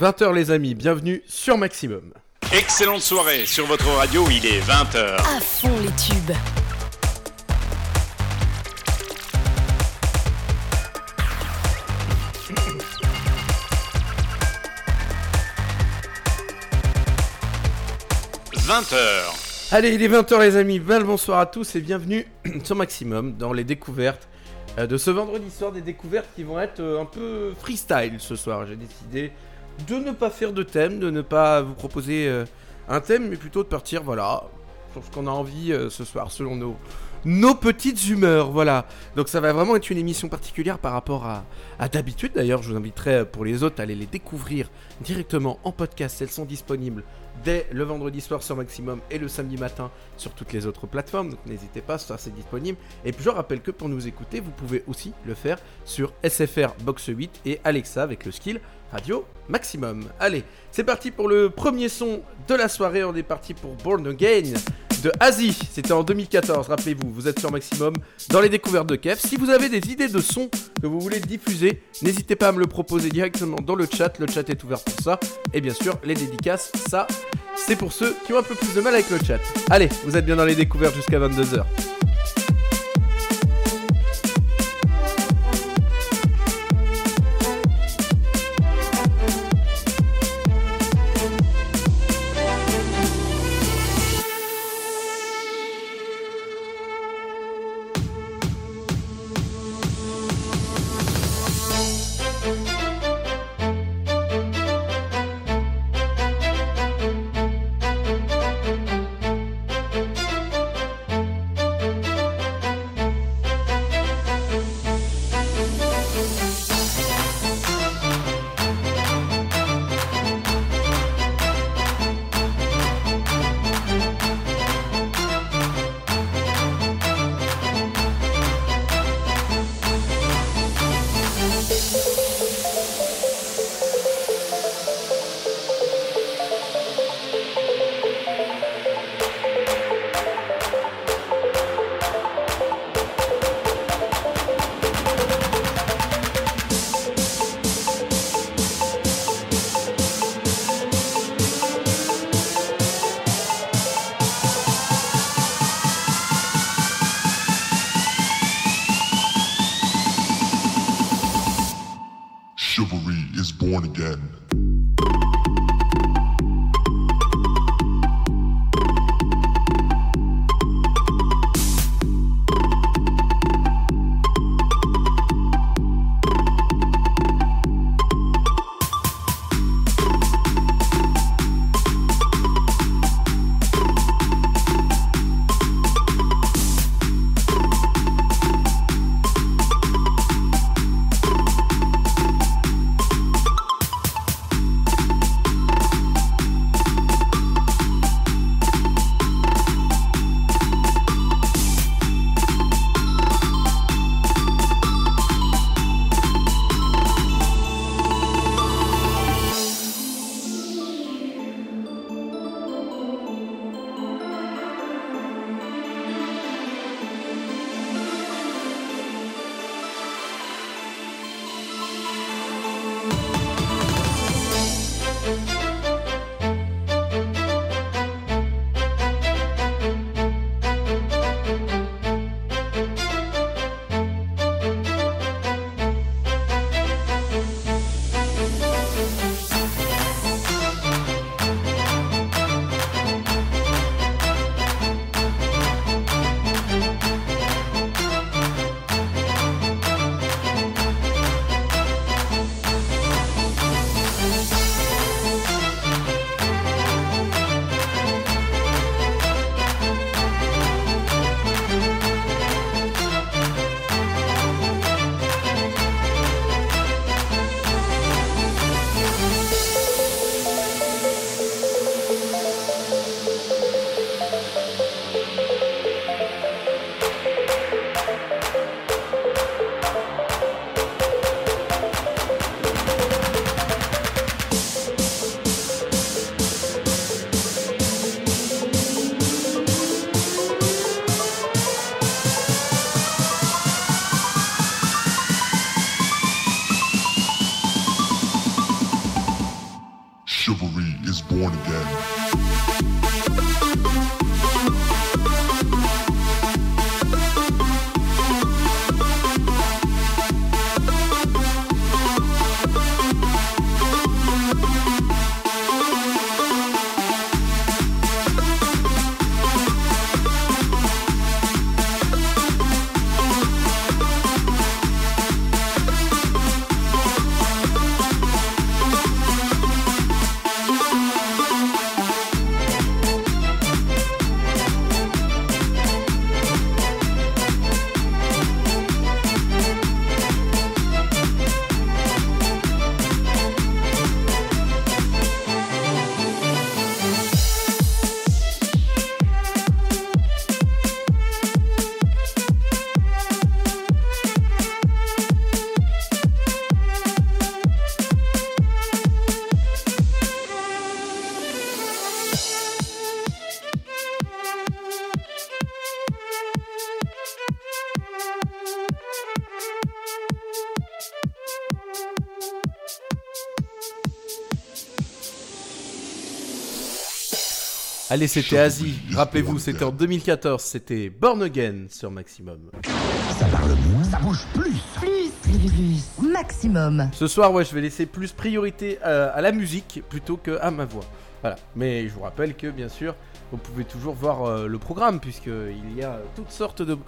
20h les amis, bienvenue sur Maximum. Excellente soirée sur votre radio, il est 20h. À fond les tubes. « 20h. Allez, il est 20h les amis, bel bonsoir à tous et bienvenue sur Maximum dans les découvertes euh, de ce vendredi soir, des découvertes qui vont être euh, un peu freestyle ce soir. J'ai décidé de ne pas faire de thème, de ne pas vous proposer euh, un thème, mais plutôt de partir, voilà, sur ce qu'on a envie euh, ce soir, selon nos, petites humeurs, voilà. Donc ça va vraiment être une émission particulière par rapport à, à d'habitude. D'ailleurs, je vous inviterai euh, pour les autres à aller les découvrir directement en podcast. Elles sont disponibles dès le vendredi soir sur Maximum et le samedi matin sur toutes les autres plateformes. Donc n'hésitez pas, ça c'est disponible. Et puis je rappelle que pour nous écouter, vous pouvez aussi le faire sur SFR Box 8 et Alexa avec le skill Radio Maximum. Allez, c'est parti pour le premier son de la soirée. On est parti pour Born Again de Asie. C'était en 2014, rappelez-vous. Vous êtes sur Maximum dans les découvertes de Kev. Si vous avez des idées de sons que vous voulez diffuser, n'hésitez pas à me le proposer directement dans le chat. Le chat est ouvert pour ça. Et bien sûr, les dédicaces, ça, c'est pour ceux qui ont un peu plus de mal avec le chat. Allez, vous êtes bien dans les découvertes jusqu'à 22h. Allez, c'était Asie. Rappelez-vous, c'était en 2014. C'était Born Again sur Maximum. Ça parle moins, ça bouge plus. Plus, plus, plus. Maximum. Ce soir, ouais, je vais laisser plus priorité à, à la musique plutôt que à ma voix. Voilà. Mais je vous rappelle que, bien sûr, vous pouvez toujours voir euh, le programme puisqu'il y a toutes sortes de,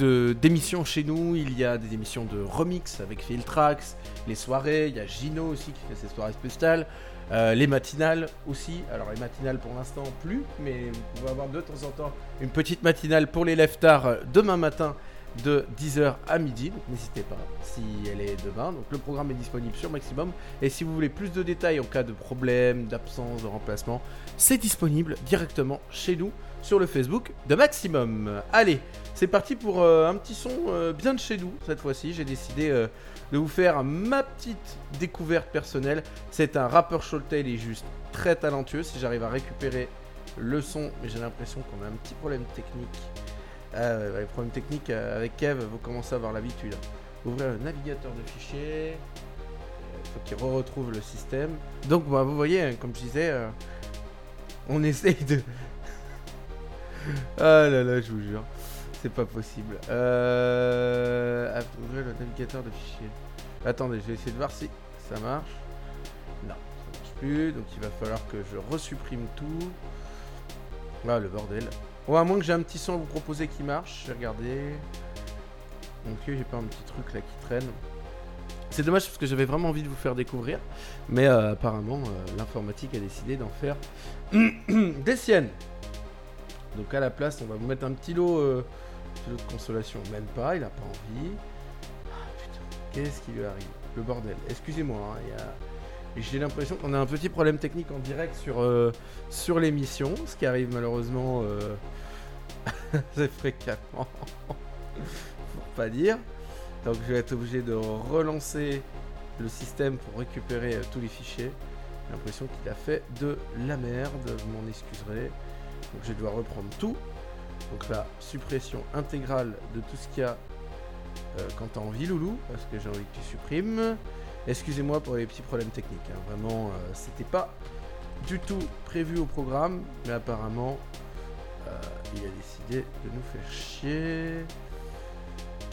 de- d'émissions chez nous. Il y a des émissions de remix avec Filtrax, les soirées. Il y a Gino aussi qui fait ses soirées spéciales. Euh, les matinales aussi. Alors les matinales pour l'instant plus, mais vous pouvez avoir de temps en temps une petite matinale pour les euh, demain matin de 10h à midi. N'hésitez pas si elle est demain. Donc le programme est disponible sur Maximum. Et si vous voulez plus de détails en cas de problème, d'absence, de remplacement, c'est disponible directement chez nous sur le Facebook de Maximum. Allez, c'est parti pour euh, un petit son euh, bien de chez nous cette fois-ci. J'ai décidé de vous faire ma petite découverte personnelle. C'est un rappeur Sholtail, il est juste très talentueux. Si j'arrive à récupérer le son, mais j'ai l'impression qu'on a un petit problème technique. Ouais, les problèmes euh, avec Kev, vous commencez à avoir l'habitude. Ouvrir le navigateur de fichiers. Il faut qu'il retrouve le système. Donc, bah, vous voyez, hein, comme je disais, euh, on essaye de. ah là là, je vous jure. C'est pas possible. Euh... Ouvrir le navigateur de fichiers. Attendez, je vais essayer de voir si ça marche. Non, ça marche plus. Donc, il va falloir que je resupprime tout. Ah, le bordel. Bon, à moins que j'ai un petit son à vous proposer qui marche, je vais regarder. Ok, j'ai pas un petit truc là qui traîne. C'est dommage parce que j'avais vraiment envie de vous faire découvrir, mais euh, apparemment euh, l'informatique a décidé d'en faire des siennes. Donc à la place, on va vous mettre un petit lot, euh, lot de consolation. Même pas, il a pas envie. Ah putain, qu'est-ce qui lui arrive? Le bordel. Excusez-moi, hein, a- J'ai l'impression qu'on a un petit problème technique en direct sur, euh, sur l'émission, ce qui arrive malheureusement euh, assez fréquemment, pour pas dire. Donc je vais être obligé de relancer le système pour récupérer euh, tous les fichiers. J'ai l'impression qu'il a fait de la merde, vous m'en excuserez. Donc je vais devoir reprendre tout. Donc la suppression intégrale de tout ce qu'il y a euh, quand t'as envie, Loulou, parce que j'ai envie que tu supprimes. Excusez-moi pour les petits problèmes techniques. hein. Vraiment, euh, c'était pas du tout prévu au programme, mais apparemment, euh, il a décidé de nous faire chier.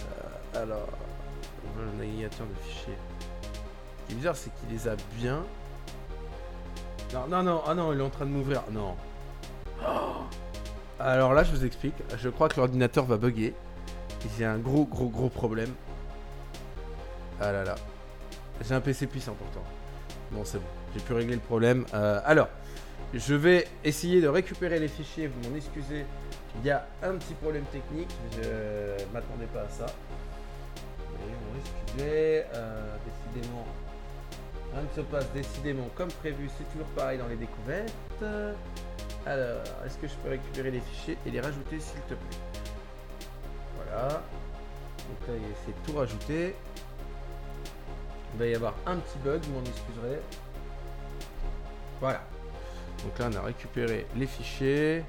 Euh, alors, on va le navigateur de fichiers. Ce qui est bizarre, c'est qu'il les a bien. Non, non, non, ah non, il est en train de m'ouvrir. Non. Oh alors là, je vous explique. Je crois que l'ordinateur va bugger. J'ai un gros, gros, gros problème. Ah là là. J'ai un PC puissant pourtant. Bon, c'est bon. J'ai pu régler le problème. Euh, alors, je vais essayer de récupérer les fichiers. Vous m'en excusez. Il y a un petit problème technique. Je m'attendais pas à ça. Mais vous m'en excusez. Euh, décidément, rien ne se passe décidément comme prévu. C'est toujours pareil dans les découvertes. Alors, est-ce que je peux récupérer les fichiers et les rajouter s'il te plaît? Voilà. Donc là, c'est tout rajouté. Il va y avoir un petit bug, vous m'en excuserez. Voilà. Donc là, on a récupéré les fichiers.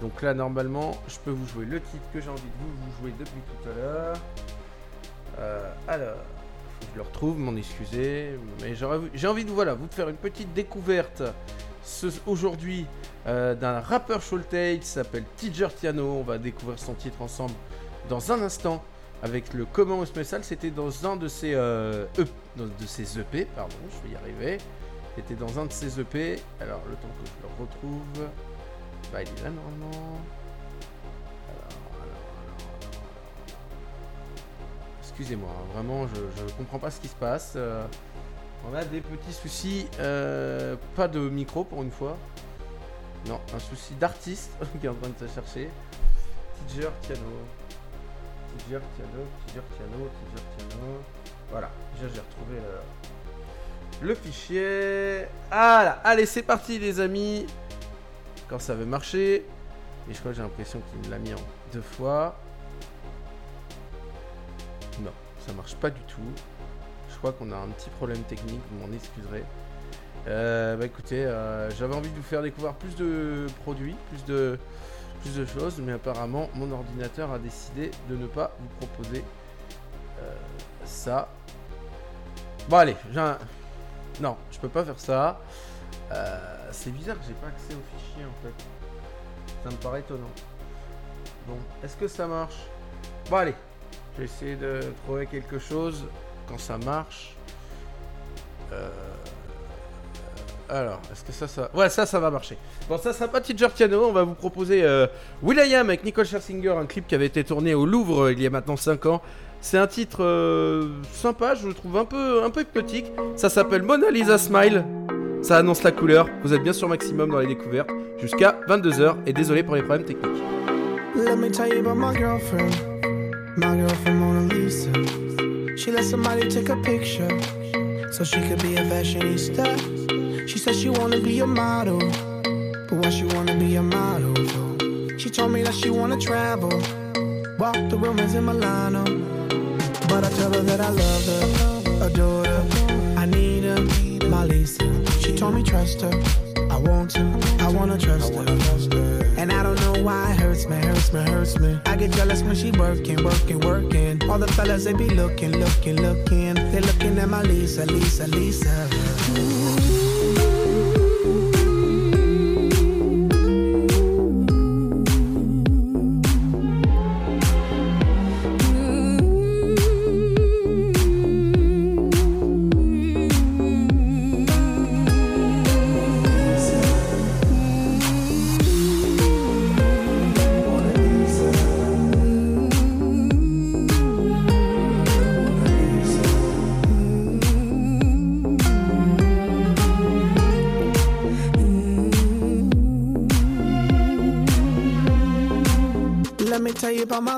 Donc là, normalement, je peux vous jouer le titre que j'ai envie de vous, jouer depuis tout à l'heure. Euh, alors, faut que je le retrouve, m'en excusez. Mais j'ai envie de vous faire une petite découverte aujourd'hui euh, d'un rappeur Showtale qui s'appelle Tiger Tiano. On va découvrir son titre ensemble dans un instant avec le Comment spécial. C'était dans un de ses, euh, E- de ses EP, pardon, je vais y arriver. C'était dans un de ses EP. Alors, le temps que je le retrouve. Bah, il est là normalement. Excusez-moi, hein, vraiment, je, je comprends pas ce qui se passe. euh, on a des petits soucis. euh, pas de micro pour une fois. Non, un souci d'artiste qui est en train de se chercher. Tiger Tiano. Tiger Tiano, Tiger Tiano, Tiger Tiano. Voilà, déjà j'ai retrouvé le, le fichier. Voilà, allez, c'est parti les amis. Quand ça veut marcher. Et je crois que j'ai l'impression qu'il me l'a mis en deux fois. Non, ça marche pas du tout. Crois qu'on a un petit problème technique, vous m'en excuserez. Euh, bah écoutez, euh, j'avais envie de vous faire découvrir plus de produits, plus de, plus de choses, mais apparemment mon ordinateur a décidé de ne pas vous proposer euh, ça. Bon allez, j'ai un... Non, je peux pas faire ça. C'est bizarre que j'ai pas accès au fichier en fait. Ça me paraît étonnant. Bon, est-ce que ça marche? Bon allez, je vais essayer de trouver quelque chose quand ça marche. Euh, Alors, est-ce que ça, ça... Ouais, ça, ça va marcher. Bon, ça sera pas Teacher Piano, on va vous proposer euh, Will.i.am avec Nicole Scherzinger, un clip qui avait été tourné au Louvre euh, il y a maintenant 5 ans. C'est un titre euh, sympa, je le trouve un peu, un peu hypnotique. Ça s'appelle Mona Lisa Smile. Ça annonce la couleur. Vous êtes bien sur Maximum dans les découvertes jusqu'à 22h. Et désolé pour les problèmes techniques. She let somebody take a picture so she could be a fashionista. She said she wanna be a model, but why she wanna be a model? She told me that she wanna travel, walk the rumors in Milano. But I tell her that I love her, adore her, I need her, my Lisa. She told me trust her, I want to, I wanna trust her. And I don't know why it hurts me, hurts me, hurts me. I get jealous when she working, working, working. All the fellas they be looking, looking, looking. They looking at my Lisa, Lisa, Lisa. Let me tell you about my baby, my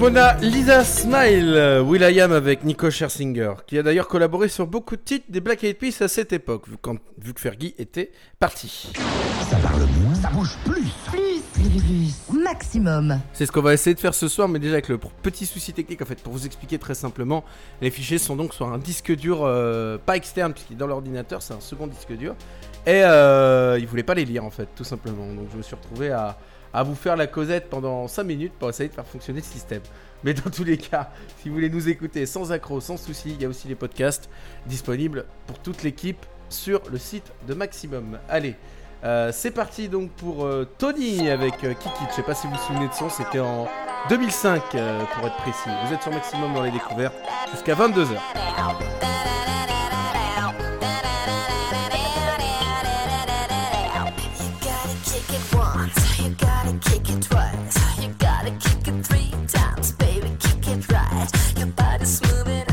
Mona Lisa Smile, euh, Will.i.am avec Nico Scherzinger, qui a d'ailleurs collaboré sur beaucoup de titres des Black Eyed Peas à cette époque, vu, quand- vu que Fergie était parti. Ça parle moins, ça bouge plus. Plus, plus, plus. Maximum. C'est ce qu'on va essayer de faire ce soir, mais déjà avec le petit souci technique, en fait, pour vous expliquer très simplement, les fichiers sont donc sur un disque dur, euh, pas externe, puisqu'il est dans l'ordinateur, c'est un second disque dur, et euh, il voulait pas les lire, en fait, tout simplement. Donc je me suis retrouvé à, à vous faire la causette pendant 5 minutes pour essayer de faire fonctionner le système. Mais dans tous les cas, si vous voulez nous écouter sans accroc, sans souci, il y a aussi les podcasts disponibles pour toute l'équipe sur le site de Maximum. Allez, euh, c'est parti donc pour euh, Tony avec euh, Kiki. Je sais pas si vous vous souvenez de son, c'était en 2005 euh, pour être précis. Vous êtes sur Maximum dans les découvertes jusqu'à 22h. Gotta kick it twice, you gotta kick it three times, baby, kick it right. Your body's moving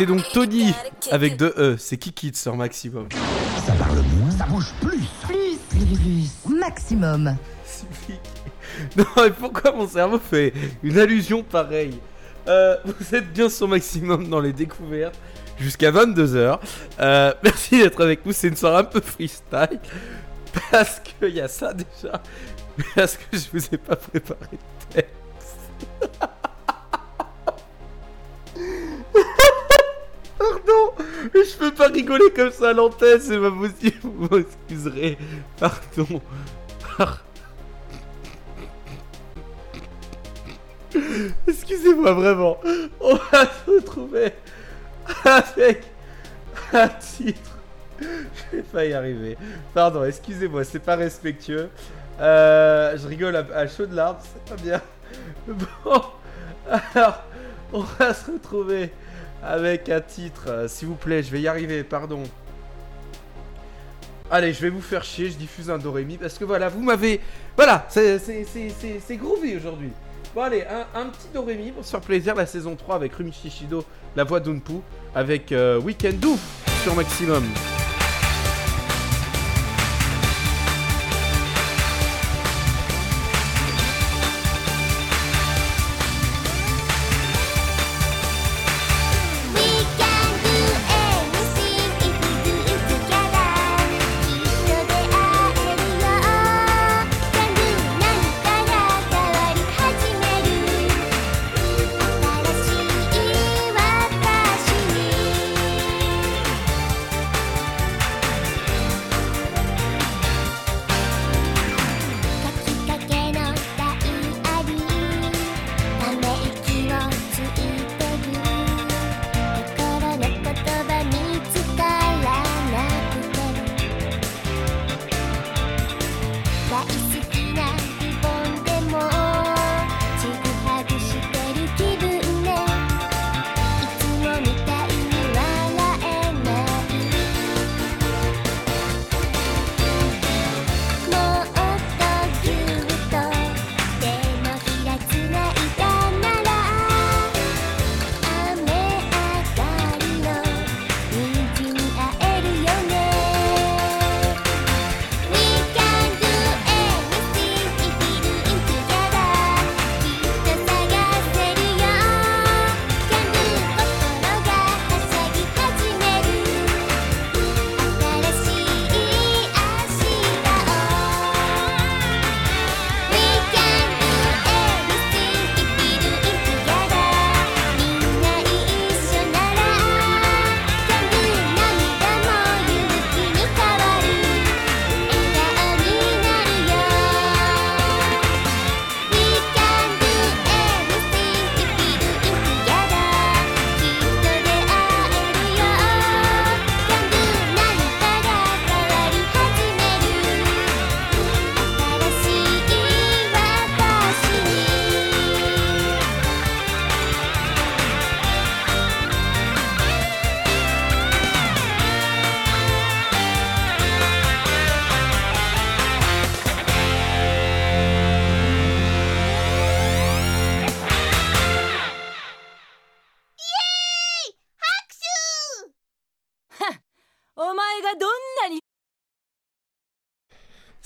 C'était donc Tony avec deux E, c'est Kiki sur Maximum. Ça parle moins, ça bouge plus. Plus, plus, plus. Maximum. Non, mais pourquoi mon cerveau fait une allusion pareille Euh, Vous êtes bien sur Maximum dans les découvertes jusqu'à 22h. Euh, merci d'être avec nous, c'est une soirée un peu freestyle. Parce qu'il y a ça déjà. Parce que je vous ai pas préparé de texte. Je peux pas rigoler comme ça à l'antenne, c'est pas possible, vous m'excuserez. Pardon. Par- Excusez-moi vraiment. On va se retrouver avec un titre. Je vais pas y arriver. Pardon, excusez-moi, c'est pas respectueux. Euh, je rigole à, à chaudes larmes, c'est pas bien. Bon, alors, on va se retrouver avec un titre. euh, S'il vous plaît, je vais y arriver, pardon. Allez, je vais vous faire chier, je diffuse un Dorémi parce que voilà, vous m'avez. Voilà, c'est groovy aujourd'hui. Bon, allez, un, petit Dorémi pour se faire plaisir, la saison 3 avec Rumi Shishido, la voix d'Unpu, avec euh, Weekend Do sur Maximum.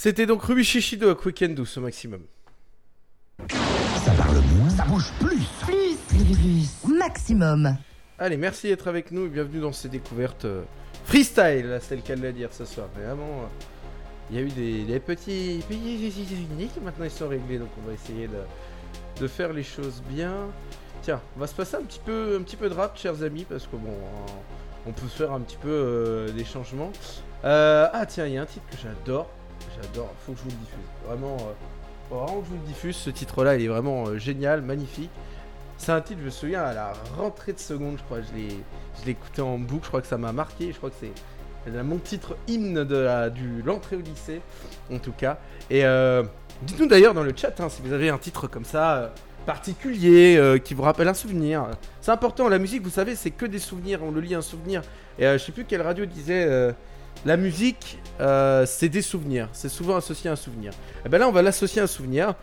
C'était donc Ruby Shishido à Quick Douce au maximum. Ça parle moins, ça bouge plus. Plus, plus, plus. Maximum. Allez, merci d'être avec nous et bienvenue dans ces découvertes euh, freestyle, là, c'est le cas de le dire ce soir. Vraiment, euh, il y a eu des, des petits maintenant ils sont réglés, donc on va essayer de, de faire les choses bien. Tiens, on va se passer un petit peu, un petit peu de rap, chers amis, parce que bon, on peut faire un petit peu euh, des changements. Euh, ah tiens, il y a un titre que j'adore, j'adore, faut que je vous le diffuse. Vraiment, euh, faut vraiment que je vous le diffuse. Ce titre-là, il est vraiment euh, génial, magnifique. C'est un titre, je me souviens, à la rentrée de seconde, je crois, je l'ai, je écouté en boucle, je crois que ça m'a marqué, je crois que c'est mon titre hymne de la- du l'entrée au lycée, en tout cas. Et euh, dites-nous d'ailleurs dans le chat hein, si vous avez un titre comme ça euh, particulier qui vous rappelle un souvenir. C'est important, la musique, vous savez, c'est que des souvenirs. On le lit un souvenir. Et euh, je sais plus quelle radio disait la musique, euh, c'est des souvenirs. C'est souvent associé à un souvenir. Et ben là, on va l'associer à un souvenir.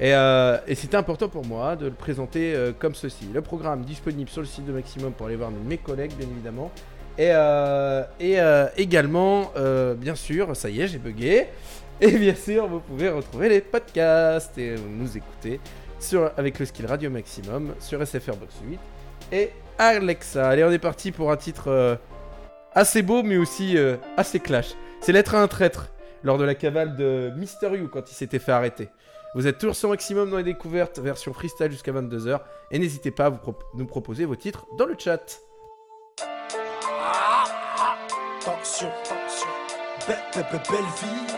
Et, euh, c'était important pour moi de le présenter euh, comme ceci. Le programme disponible sur le site de Maximum pour aller voir mes collègues, bien évidemment. Et, euh, également, bien sûr, ça y est, j'ai bugué. Et bien sûr, vous pouvez retrouver les podcasts et nous écouter avec le skill Radio Maximum sur SFR Box 8 et Alexa. Allez, on est parti pour un titre assez beau, mais aussi euh, assez clash. C'est l'être à un traître lors de la cavale de Mister You quand il s'était fait arrêter. Vous êtes toujours sur Maximum dans les découvertes, version freestyle jusqu'à 22h. Et n'hésitez pas à vous nous proposer vos titres dans le chat. Attention, attention. Belle, vie.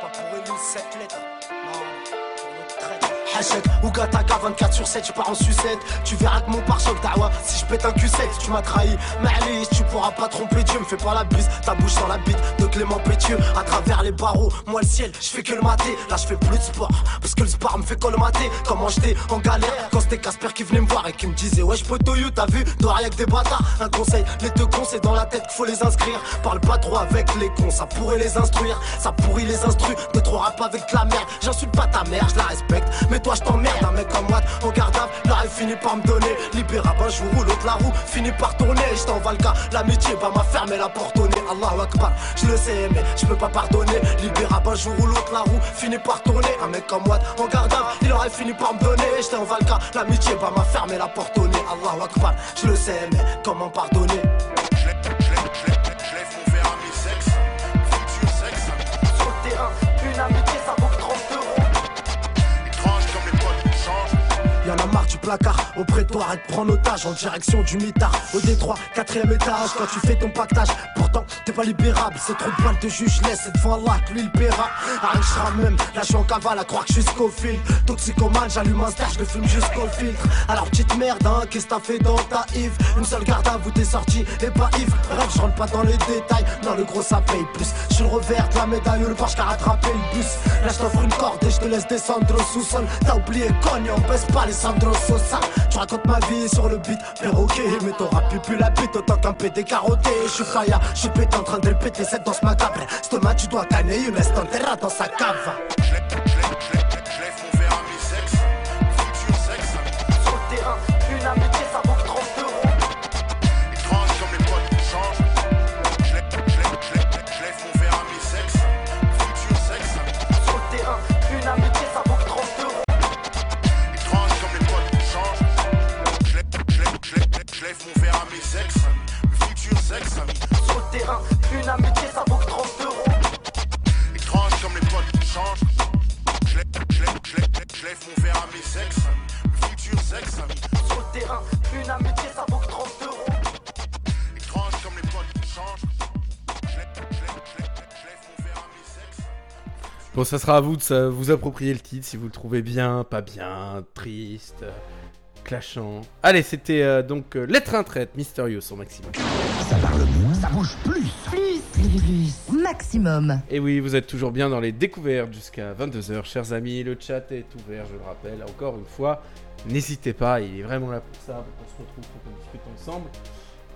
Pas pour élu cette lettre. Hachette ou Gataga 24 sur 7, tu pars en sucette. Tu verras que mon pare-choc d'Awa, si je pète un cul sec, tu m'as trahi. Malice, tu pourras pas tromper Dieu, me fais pas la bise. Ta bouche dans la bite de Clément Pétieux. À travers les barreaux, moi le ciel, je fais que le mater. Là, je fais plus de sport. Parce que le sport me fait colmater. Comment j'étais en galère quand c'était Casper qui venait me voir et qui me disait Ouais, je peux you, t'as vu, dehors y'a que des bâtards. Un conseil, les deux cons, c'est dans la tête qu'il faut les inscrire. Parle pas trop avec les cons, ça pourrait les instruire. Ça pourrit les instruits de trop rap avec la merde. J'insulte pas ta mère, je la respecte. Mais toi, je t'emmerde. Un mec comme moi, en garde là, elle finit par me donner. Libérable un jour ou l'autre, la roue finit par tourner. Je t'envoie l'amitié va m'a fermé la porte au nez. Allahu Akbar, je le sais, mais je peux pas pardonner. Libérable un jour ou l'autre, la roue finit par tourner. Un mec comme moi, en garde il aurait fini par me donner. Je t'envoie l'amitié va m'a fermé la porte au nez. Allahu Akbar, je le sais, mais comment pardonner? Marre du placard au prétoire et te prendre otage en direction du mitard au détroit, quatrième étage quand tu fais ton pactage. Pourtant, t'es pas libérable, c'est trop balles de juge, laisse c'est devant Allah que lui il paiera. Arrivera même, là je suis en cavale à croire que jusqu'au fil. Toxicomane, j'allume un star, je le fume jusqu'au filtre. Alors petite merde, hein, qu'est-ce que t'as fait dans ta Yves? Une seule garde à vous, t'es sorti et pas Yves. Bref, je rentre pas dans les détails, non le gros ça paye plus. Je le revers la médaille, le Porsche qui rattrapé le bus. Là je t'offre une corde et je te laisse descendre au sous-sol. T'as oublié cogne, on baisse pas les Sandro Sosa. Je raconte ma vie sur le beat, perroquet. Mais t'auras pu plus la bite autant qu'un pété carotté. Je suis faya, je suis pété en train de répéter cette danse macabre. Stomac, tu dois gagner, une t'enterrer dans sa cave. Changent. Je lève, je lève, je lève, je lève mon verre à mes sexe. Futur sexe, Sur le terrain, une amitié, ça vaut que 30 euros. étrange comme les potes changent. Mes sexe. Bon, ça sera à vous de vous approprier le titre si vous le trouvez bien, pas bien, triste, clashant. Allez, c'était euh, donc euh, Lettre un traite, Mysterious sur Maximum. Ça parle moins, ça bouge plus, plus. Maximum. Et oui, vous êtes toujours bien dans les découvertes jusqu'à 22h, chers amis. Le chat est ouvert, je le rappelle, encore une fois. N'hésitez pas, il est vraiment là pour ça, pour qu'on se retrouve, pour qu'on discute ensemble.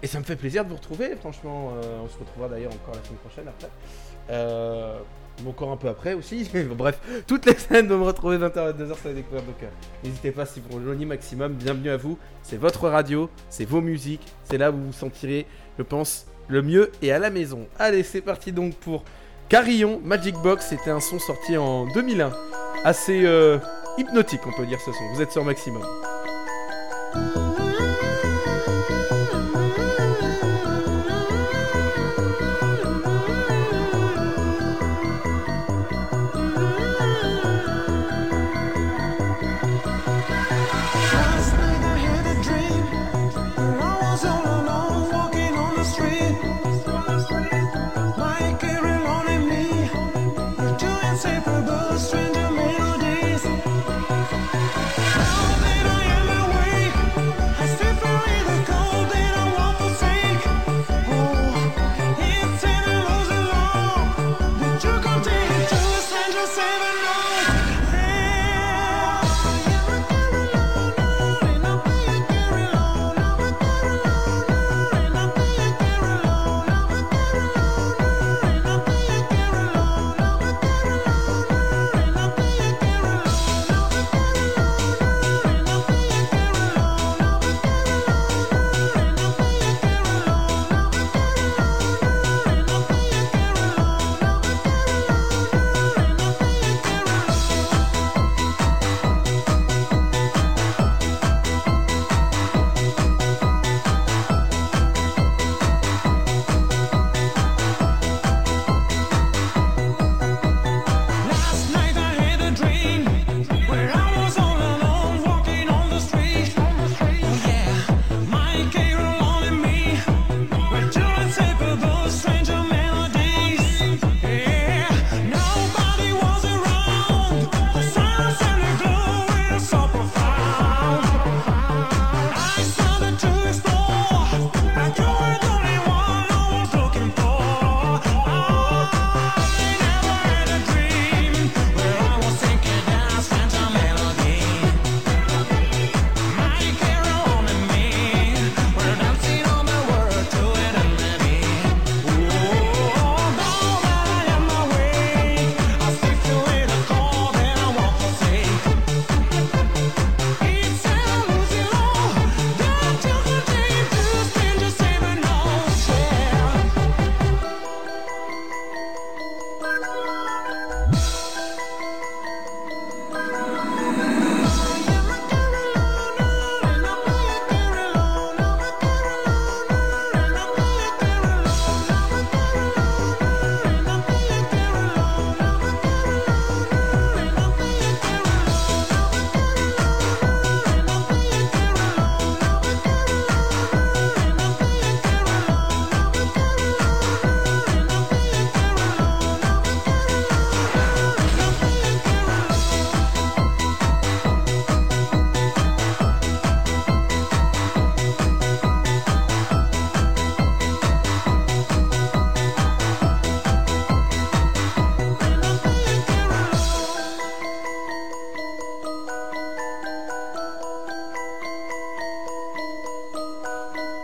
Et ça me fait plaisir de vous retrouver, franchement. euh, on se retrouvera d'ailleurs encore la semaine prochaine après. Euh, encore un peu après aussi. Bref, toutes les semaines, vous me retrouvez 20h 22h sur les découvertes. Donc euh, n'hésitez pas si vous rejoignez Maximum, bienvenue à vous. C'est votre radio, c'est vos musiques, c'est là où vous vous sentirez, je pense, le mieux est à la maison. Allez, c'est parti donc pour Carillon Magic Box. C'était un son sorti en 2001. Assez euh, hypnotique, on peut dire ce son. Vous êtes sur Maximum.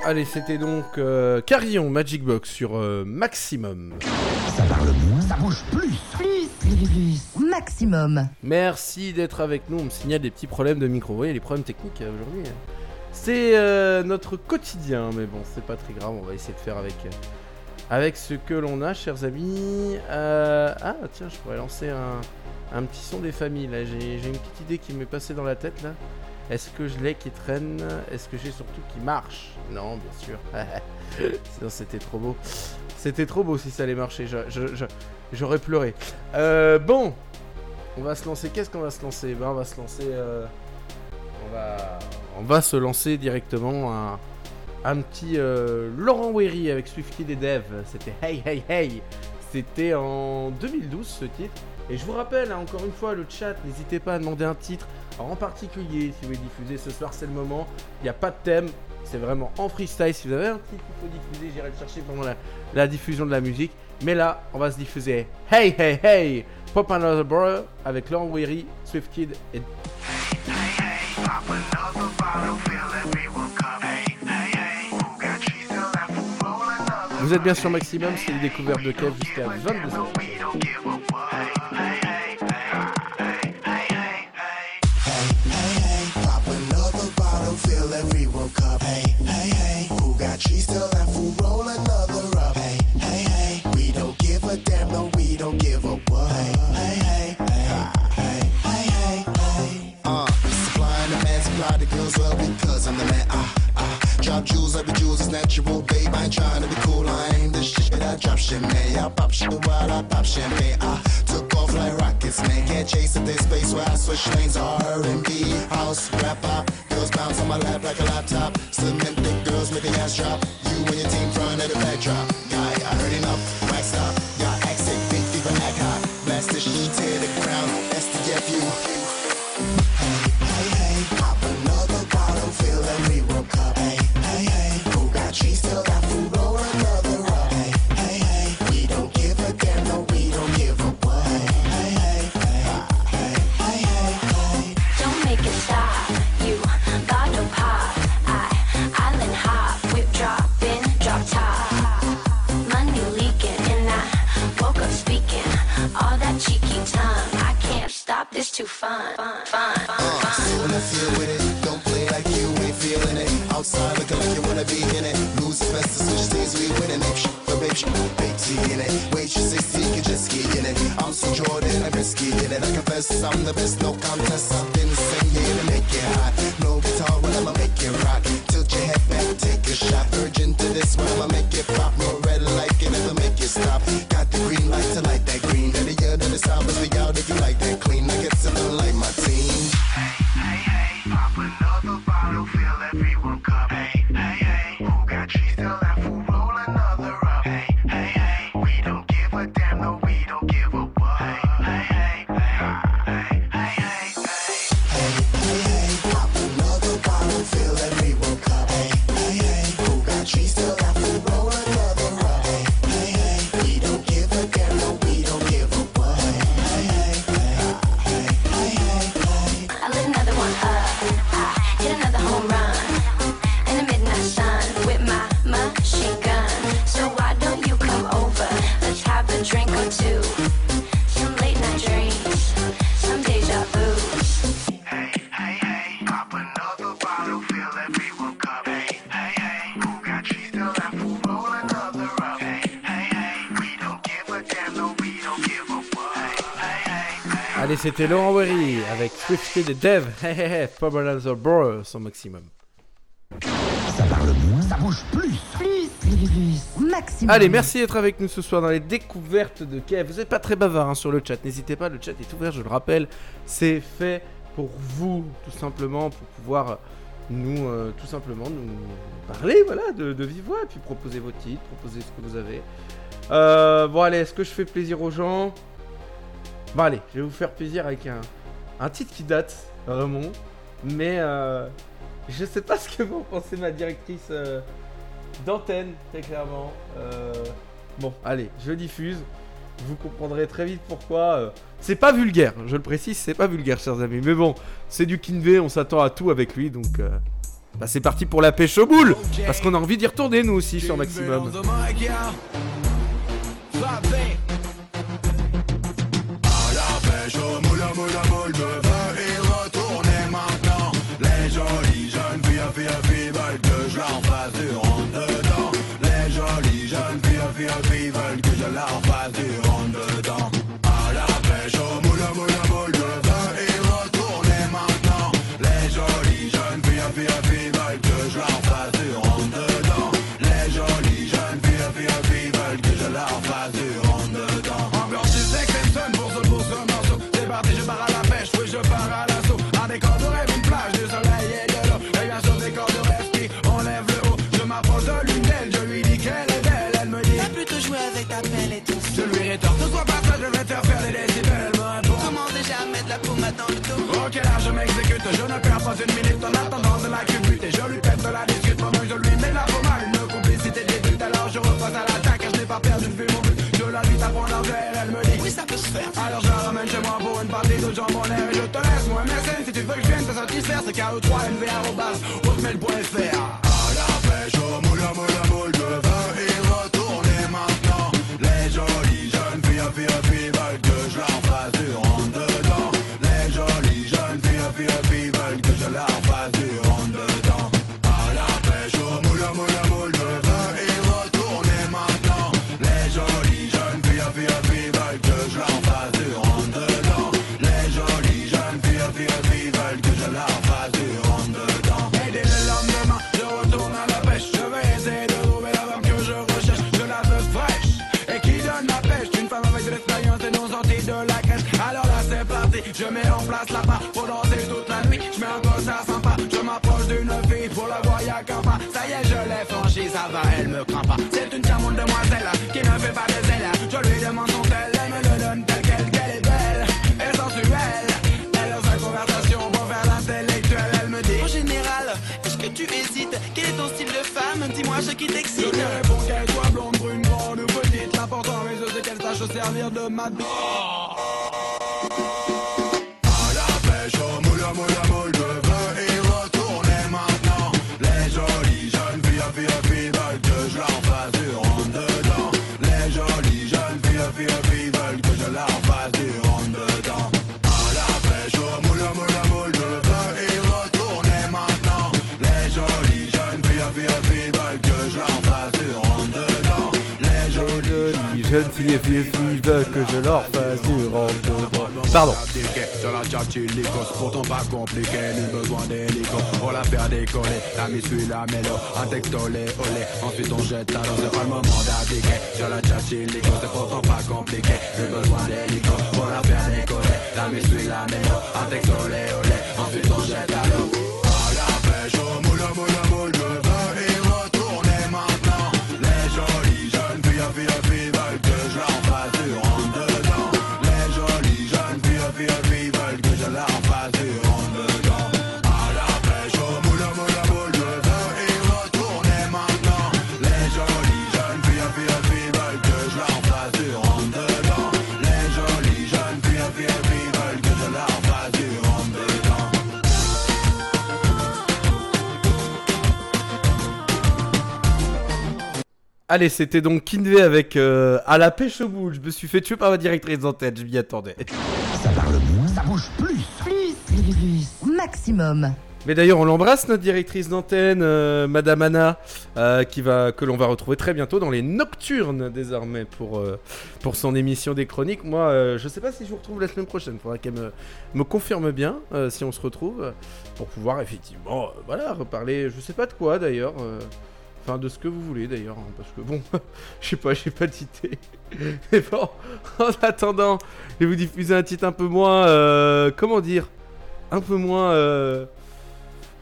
Allez, c'était donc euh, Carillon Magic Box sur euh, Maximum. Ça parle moins, ça bouge plus. Plus, plus, plus. Maximum. Merci d'être avec nous. On me signale des petits problèmes de micro. Vous voyez les problèmes techniques euh, aujourd'hui. hein. C'est euh, notre quotidien, mais bon, c'est pas très grave. On va essayer de faire avec, euh, avec ce que l'on a, chers amis. Euh, ah, tiens, je pourrais lancer un, un petit son des familles. Là, j'ai j'ai une petite idée qui m'est passée dans la tête là. Est-ce que je l'ai qui traîne? Est-ce que j'ai surtout qui marche? Non, bien sûr. Sinon, c'était trop beau. C'était trop beau si ça allait marcher. J'aurais pleuré. Euh, bon, on va se lancer. Qu'est-ce qu'on va se lancer? Ben, on va se lancer. euh, on va, se lancer directement un, un petit euh, Laurent Wery avec Swifty et Dev. C'était Hey Hey Hey. C'était en 2012 ce titre. Et je vous rappelle, hein, encore une fois, le chat, n'hésitez pas à demander un titre en particulier si vous voulez diffuser ce soir, c'est le moment. Il n'y a pas de thème, c'est vraiment en freestyle. Si vous avez un titre qu'il faut diffuser, j'irai le chercher pendant la, diffusion de la musique. Mais là, on va se diffuser Hey Hey Hey Pop Another Bro avec Laurent Weary, Swift Kid et Vous êtes bien sur Maximum, c'est les découvertes de Kev jusqu'à 22h. feels well because I'm the man. I, I drop jewels like the jewels is natural, babe. I ain't trying to be cool. I aim the shit. I drop shit, man. I pop shit while I pop champagne. I took off like rockets, man. Can't chase at this space where I switch lanes. R&B, house, rap, pop. Girls bounce on my lap like a laptop. Slim and thick girls make the ass drop. You and your team front at the backdrop. Guy, I heard enough. Stop this too fun, fun, fun, fun, Uh, sit when I feel with it. Don't play like you ain't feeling it. Outside looking like you wanna be in it. Lose best to switch teams, we winning it. But babe, shh, big T in it. Waitress 60 can just get in it. I'm so Jordan, I'm risky in it. I confess I'm the best, no contest. I've been singing Allez, c'était Laurent Wery avec Swifty de Dev. Hey, hey, hey, Pablo Another Bro, son maximum. Ça parle moins, ça bouge plus. Plus, plus, plus. Maximum. Allez, merci d'être avec nous ce soir dans les découvertes de Kev. Vous n'êtes pas très bavard hein, sur le chat, n'hésitez pas, le chat est ouvert, je le rappelle. C'est fait pour vous, tout simplement, pour pouvoir nous, euh, tout simplement, nous parler, voilà, de, de vive voix, et puis proposer vos titres, proposer ce que vous avez. Euh, bon, allez, est-ce que je fais plaisir aux gens? Bon, allez, je vais vous faire plaisir avec un, titre qui date, vraiment, mais euh, je sais pas ce que vous en pensez, ma directrice. euh, d'antenne, très clairement. Euh, Bon, allez, je diffuse. Vous comprendrez très vite pourquoi. euh, C'est pas vulgaire, je le précise, c'est pas vulgaire, chers amis. Mais bon, c'est du Kinvey, on s'attend à tout avec lui, donc. Bah, c'est parti pour la pêche aux boules Parce qu'on a envie d'y retourner, nous aussi, sur Maximum. Une minute en attendant de la culbute Et je lui pète de la discute pendant que je lui mets la pommade. Une complicité débute alors je repasse à l'attaque je n'ai pas perdu de vue mon but. Je l'invite à prendre verre, elle me dit Oui, ça peut se faire. Alors je la ramène chez moi pour une partie de jambon en l'air Et je te laisse moi MSN si tu veux que je vienne te satisfaire C'est KE3 NVA au bas, hotmail.fr À la pêche au moule, au moule, au moule, je veux y retourner maintenant. Les jolies jeunes filles, filles, Qui Je t'excite. lui réponds qu'elle soit blonde, brune, grande ou petite. L'important, mais je sais qu'elle sache se servir de ma bite. À jeunes filles et filles, filles veulent que je leur fasse du dedans. Pardon. Sur la chat illico, pourtant pas compliqué, ni besoin d'hélico Pour la faire décoller, la mise suit la mélo Un texte olé ensuite on jette à l'eau C'est pas le moment d'abdiquer Sur la chat illico, c'est pourtant pas compliqué Ni besoin d'hélico Pour la faire décoller, la mise suit la mélo Un texte olé ensuite on jette à l'eau Allez, c'était donc Kinvey avec euh, À la pêche au boule. Je me suis fait tuer par ma directrice d'antenne, je m'y attendais. Ça parle moins, ça bouge plus. Plus, plus, plus. Maximum. Mais d'ailleurs, on l'embrasse, notre directrice d'antenne, euh, Madame Anna, euh, qui va, que l'on va retrouver très bientôt dans les Nocturnes désormais pour, euh, pour son émission des chroniques. Moi, euh, je sais pas si je vous retrouve la semaine prochaine. Faudra qu'elle me, me confirme bien euh, si on se retrouve pour pouvoir effectivement, euh, voilà, reparler. Je sais pas de quoi d'ailleurs. Enfin, de ce que vous voulez d'ailleurs, hein, parce que bon, je sais pas, j'ai pas d'idée. Mais bon, en attendant, je vais vous diffuser un titre un peu moins, euh, comment dire, un peu moins, euh,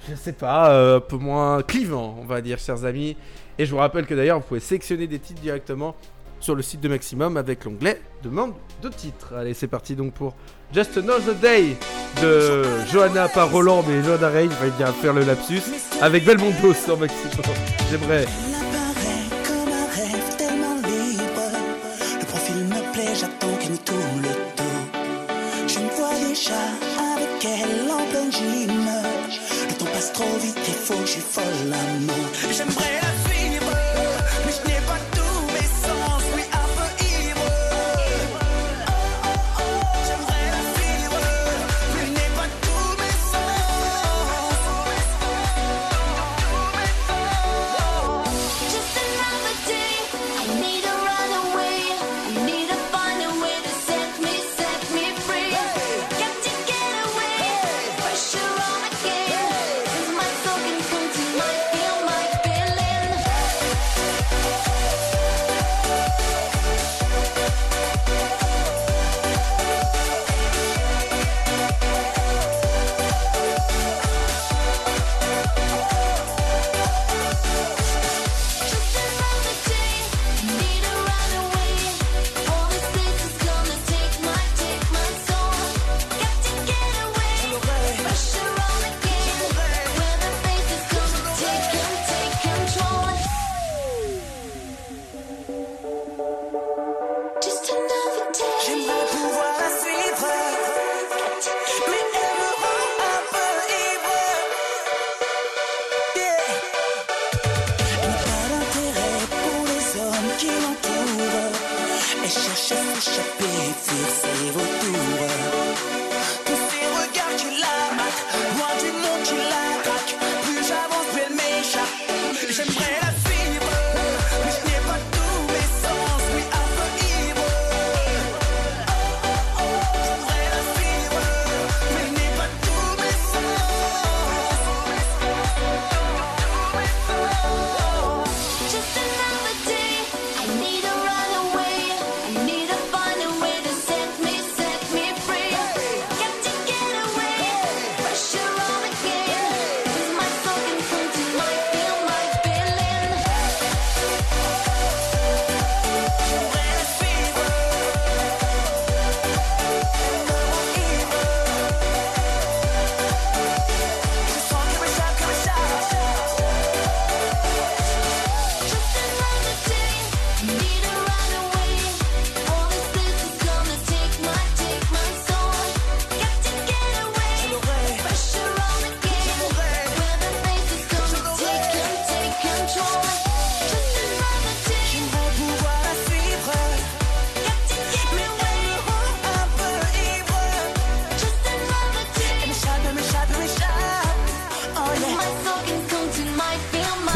je sais pas, euh, un peu moins clivant, on va dire, chers amis. Et je vous rappelle que d'ailleurs, vous pouvez sélectionner des titres directement sur le site de Maximum avec l'onglet Demande de titres. Allez, c'est parti donc pour Just Another Day de Johanna, pas Roland, mais Johanna il va bien faire le lapsus, avec Belmondo sur Maximum. J'aimerais. j'attends qu'elle me tourne le dos. Je me vois déjà avec elle en gym. Le temps passe trop vite, il faut que je folle l'amour. J'aimerais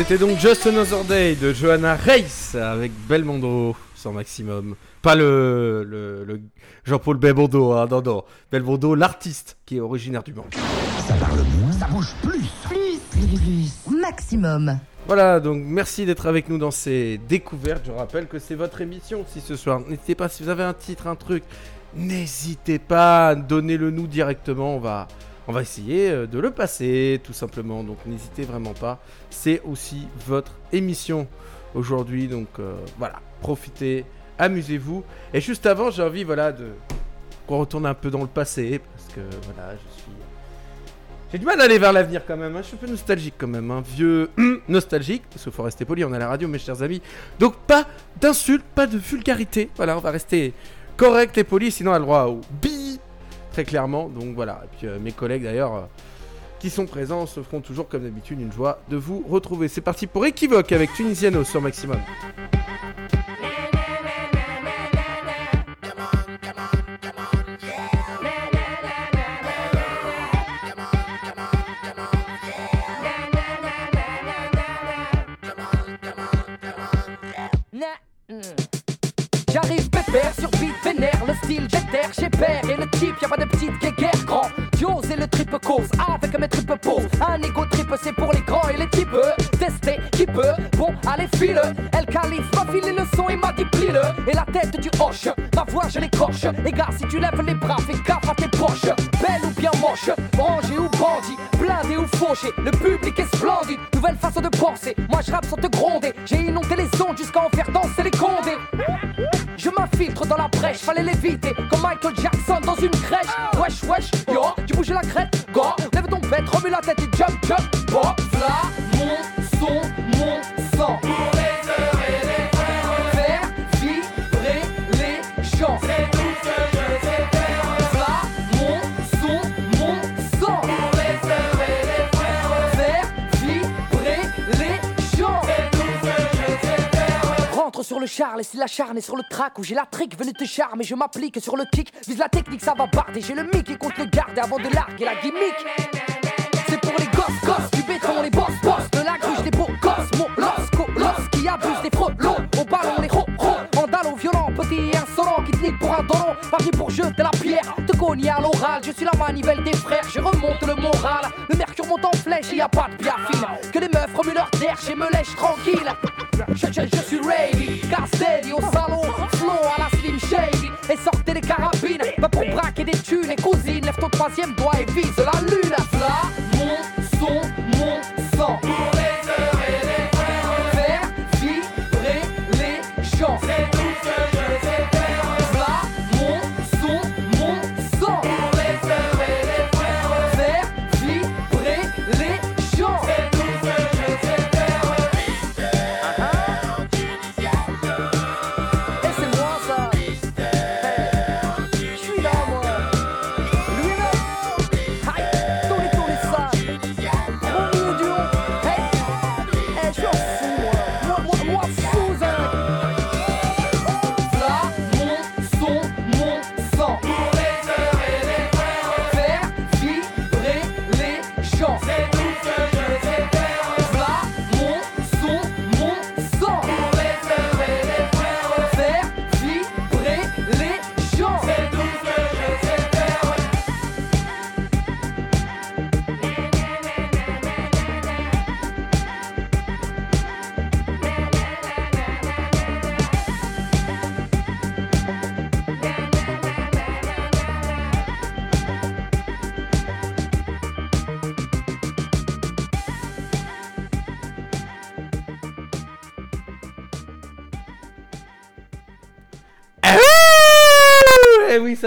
C'était donc Just Another Day de Johanna Reis avec Belmondo sans maximum. Pas le, le, le Jean-Paul Belmondo, hein, non, non. Belmondo, l'artiste qui est originaire du Mans. Ça parle moins, ça bouge plus. Plus, plus, plus. Maximum. Voilà, donc merci d'être avec nous dans ces découvertes. Je rappelle que c'est votre émission si ce soir. N'hésitez pas, si vous avez un titre, un truc, n'hésitez pas, donnez-le nous directement. On va, on va essayer euh, de le passer, tout simplement. Donc n'hésitez vraiment pas. C'est aussi votre émission aujourd'hui. Donc euh, voilà, profitez, amusez-vous. Et juste avant, j'ai envie, voilà, de qu'on retourne un peu dans le passé parce que voilà, je suis. J'ai du mal à aller vers l'avenir quand même, hein. je suis un peu nostalgique quand même, un vieux nostalgique, parce qu'il faut rester poli, on à la radio mes chers amis. Donc pas d'insultes, pas de vulgarité, voilà, on va rester correct et poli, sinon on a le droit au clairement. Donc voilà, et puis euh, mes collègues d'ailleurs, euh, qui sont présents, se feront toujours comme d'habitude une joie de vous retrouver. C'est parti pour Equivoque avec Tunisiano sur Maximum. J'arrive pépère sur le style déterre, j'ai peur et le type, y'a pas de petite guéguerre grand. Dios et le trip cause, avec mes tripes pose. Un ego trip c'est pour les grands et les types. Tester qui peut, bon allez file. El Calife m'a filé le son et m'a dit plie-le. Et la tête du hoche, ma voix je l'écorche. Les gars, si tu lèves les bras, fais gaffe à tes poches. Belle ou bien moche, rangé ou bandit, blindé ou fauché. Le public est splendide, nouvelle façon de penser. Moi je rappe sans te gronder, j'ai inondé les ondes jusqu'à en faire danser les condés. Je m'infiltre dans la brèche, fallait l'éviter Comme Michael Jackson dans une crèche. Wesh wesh, yo, tu bouges la crête Go, lève ton bête, remue la tête et jump jump. Bon, v'là mon son, mon sang. Pour les heures et les Faire vibrer les chants sur le char, laisse l'acharné sur le track où j'ai la trick, venez te charmer, je m'applique sur le kick, vise la technique, ça va barder, j'ai le mic qui compte le garder avant de larguer la gimmick. C'est pour les gosses, gosses, du béton, les boss, boss, de la gruche, des beaux gosses, mon los, colos, qui abusent des frelots, pour un doron, parti pour jeter la pierre, te cogner à l'oral, je suis la manivelle des frères, je remonte le moral, le mercure monte en flèche, y a pas de biafine, que les meufs remuent leur terre, chez me lèche tranquille. Je, je, je suis ready, car steady au salon, flow à la slim shady. Et sortez les carabines, va pour braquer des thunes et cousines. Lève ton troisième doigt et vise la lune. Là,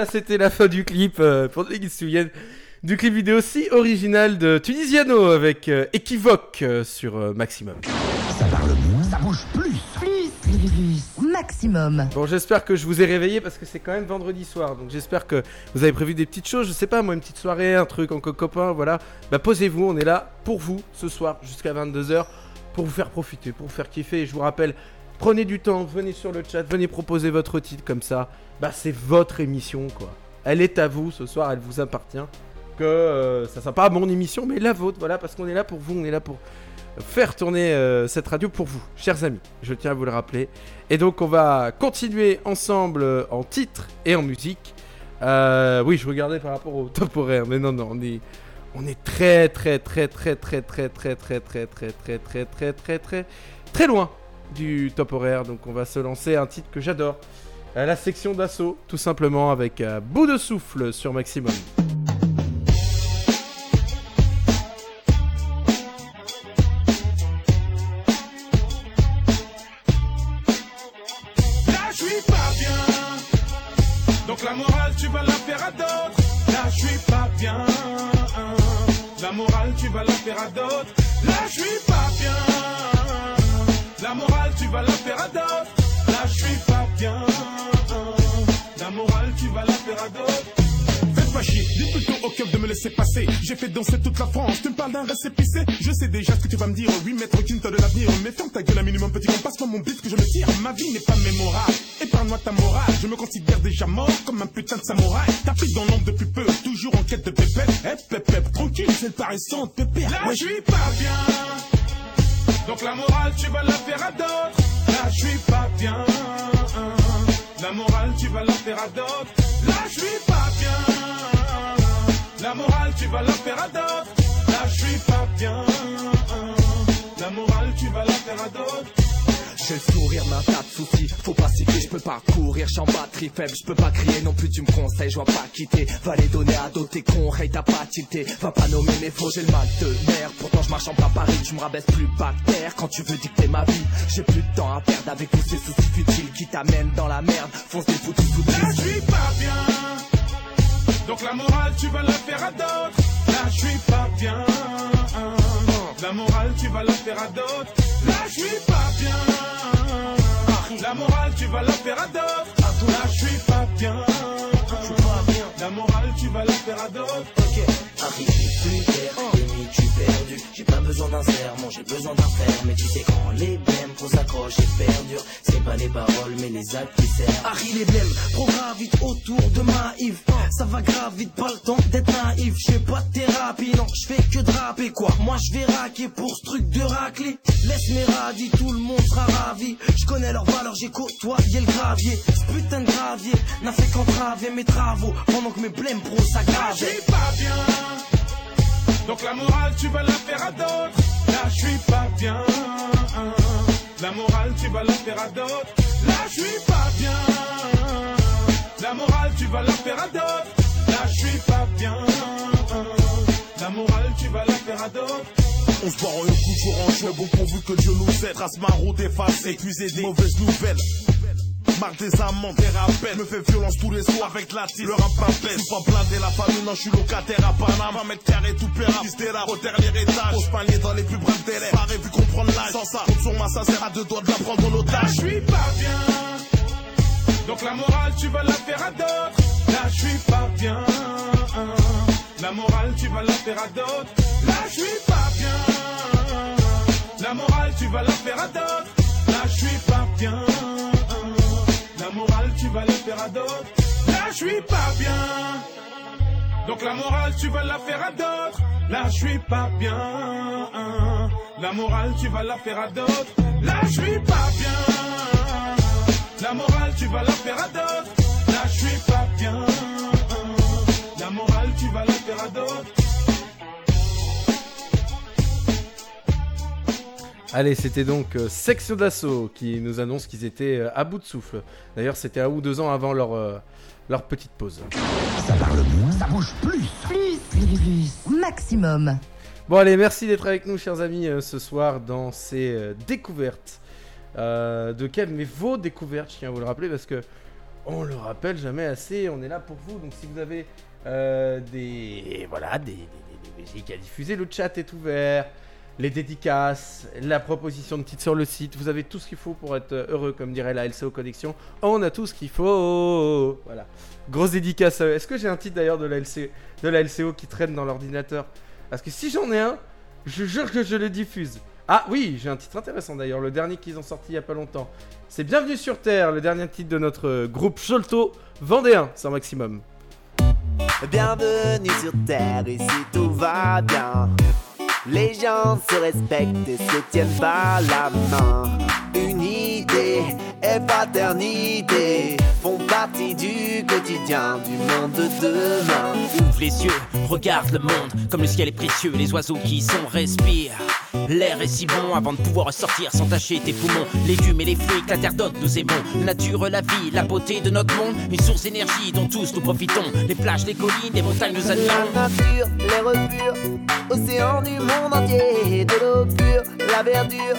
ça c'était la fin du clip, euh, pour ceux qui se souviennent, du clip vidéo si original de Tunisiano avec euh, Equivoque euh, sur euh, Maximum. Ça parle moins, ça bouge plus. Plus, plus, plus. Maximum. Bon, j'espère que je vous ai réveillé parce que c'est quand même vendredi soir. Donc j'espère que vous avez prévu des petites choses. Je sais pas, moi, une petite soirée, un truc en copain, voilà. Bah, posez-vous, on est là pour vous ce soir jusqu'à 22h pour vous faire profiter, pour vous faire kiffer. Et je vous rappelle, prenez du temps, venez sur le chat, venez proposer votre titre comme ça. Bah, c'est votre émission, quoi. Elle est à vous ce soir, elle vous appartient. Que euh, ça sera pas mon émission, mais la vôtre, voilà, parce qu'on est là pour vous, on est là pour faire tourner euh, cette radio pour vous, chers amis. Je tiens à vous le rappeler. Et donc on va continuer ensemble euh, en titre et en musique. Euh, oui, je regardais par rapport au top horaire, mais non, non, on est, on est très, très, très, très, très, très, très, très, très, très, très, très, très, très, très, très loin du top horaire. Donc on va se lancer un titre que j'adore. La section d'assaut, tout simplement, avec bout de souffle sur maximum. Là, j'suis pas bien. Donc la morale, tu vas la faire à d'autres. Là, j'suis pas bien. La morale, tu vas la faire à d'autres. Là, j'suis pas bien. La morale, tu vas la faire à d'autres bien. La morale, tu vas la faire à d'autres. Faites pas chier, dis plutôt au cœur de me laisser passer. J'ai fait danser toute la France, tu me parles d'un récépissé. Je sais déjà ce que tu vas me dire, oui, maître Quinta de l'avenir. Mais ferme ta gueule un minimum, petit con, passe-moi mon bif que je me tire. Ma vie n'est pas mémorable, épargne-moi ta morale. Je me considère déjà mort comme un putain de samouraï. Tapis dans l'ombre depuis peu, toujours en quête de pépette. Eh, pépette, tranquille, c'est le paraissant, pépère. Là, Ouais, je suis pas bien. Donc la morale, tu vas la faire à d'autres. Je suis pas bien. La morale, tu vas la faire à d'autres. Là, je suis pas bien. La morale, tu vas la faire à d'autres. Là, je suis pas bien. La morale, tu vas la faire à d'autres. J'ai le sourire d'un tas de soucis, faut pas citer, je peux pas courir, j'suis en batterie faible, je peux pas crier non plus, tu me conseilles, je vois pas quitter, va les donner à d'autres, t'es con, hey, t'as pas va pas nommer mes faux, j'ai le mal de mer, pourtant je marche en plein Paris, tu me rabaisse plus terre, quand tu veux dicter ma vie, j'ai plus de temps à perdre. Avec tous ces soucis futiles qui t'amènent dans la merde, fonce des fous sous Là, je suis pas bien. Donc la morale, tu vas la faire à d'autres. Là, je suis pas bien. La morale, tu vas la faire à d'autres. Là, je suis pas bien. La morale, tu vas la faire à d'autres. Là, je suis pas bien. La morale, tu vas la faire à d'autres. Harry, je suis ennemi, tu perdu. J'ai pas besoin d'un sermon, j'ai besoin d'un fer. Mais tu sais quand les blèmes trop s'accrochent et perdurent, c'est pas les paroles mais les actes qui servent. Harry les blèmes, trop vite autour de ma Yves Ça va grave vite, pas le temps d'être naïf Je fais pas de thérapie, non, je fais que draper quoi Moi je vais raquer pour ce truc de raclée Laisse mes radis, tout le monde sera ravi Je connais leurs valeurs, j'ai côtoyé le gravier Ce putain de gravier n'a fait qu'entraver mes travaux Pendant que mes blèmes pro s'aggravent suis pas bien. Donc la morale, tu vas la faire à d'autres. Là, je suis pas bien. La morale, tu vas la faire à d'autres. Là, je suis pas bien. La morale, tu vas la faire à d'autres. Là, je suis pas bien. La morale, tu vas la faire à d'autres. On se barre un coup en jeu, bon pourvu que Dieu nous aide. Trace ma route efface, épuisé des mauvaises nouvelles. Marque des des rappels, me fait violence tous les soirs avec la tire, le rap. Je suis pas blindé la famille, non, je suis locataire à Panama. 20 mètres carrés tout pérable, la reterre l'héritage. Pose panier dans les plus brefs délais, pas vu comprendre l'âge. Sans ça, main, ça sert à deux doigts de la prendre en Là, otage. je suis pas bien. Donc la morale, tu vas la faire à d'autres. Là, je suis pas bien. La morale, tu vas la faire à d'autres. Là, je suis pas bien. La morale, tu vas la faire à d'autres. Là, je suis pas bien. La morale, tu vas la faire à d'autres. Là, je suis pas bien. Donc la morale, tu vas la faire à d'autres. Là, je suis pas bien. La morale, tu vas la faire à d'autres. Là, je suis pas bien. La morale, tu vas la faire à d'autres. Là, je suis pas bien. La morale, tu vas la faire à d'autres. Allez, c'était donc euh, Section d'Assaut qui nous annonce qu'ils étaient euh, à bout de souffle. D'ailleurs, c'était un ou deux ans avant leur, euh, leur petite pause. Ça parle moins, ça bouge plus. Plus, plus, plus. Maximum. Bon, allez, merci d'être avec nous, chers amis, euh, ce soir dans ces euh, découvertes. Euh, de quelles Mais vos découvertes, je tiens à vous le rappeler, parce que on le rappelle jamais assez, on est là pour vous. Donc, si vous avez euh, des, voilà, des, des- des- des musiques à diffuser, le chat est ouvert. Les dédicaces, la proposition de titre sur le site, vous avez tout ce qu'il faut pour être heureux, comme dirait la LCO Connexion. On a tout ce qu'il faut. Voilà. Grosse dédicace. Est-ce que j'ai un titre d'ailleurs de la, LCO qui traîne dans l'ordinateur? Parce que si j'en ai un, je jure que je le diffuse. Ah oui, j'ai un titre intéressant d'ailleurs, le dernier qu'ils ont sorti il y a pas longtemps. C'est Bienvenue sur Terre, le dernier titre de notre euh, groupe Cholto Vendéen, sans maximum. Bienvenue sur Terre, ici tout va bien. Les gens se respectent et se tiennent par la main. Unité et paternité font partie du quotidien du monde de demain. Ouvre les yeux, regarde le monde, comme le ciel est précieux, les oiseaux qui sont respirent. L'air est si bon avant de pouvoir ressortir sans tâcher tes poumons. Légumes et les fruits que la terre donne, nous aimons. La nature, la vie, la beauté de notre monde, une source d'énergie dont tous nous profitons. Les plages, les collines, les montagnes nous admirons. La nature, les repurs, océan du monde entier, de l'eau pure, la verdure,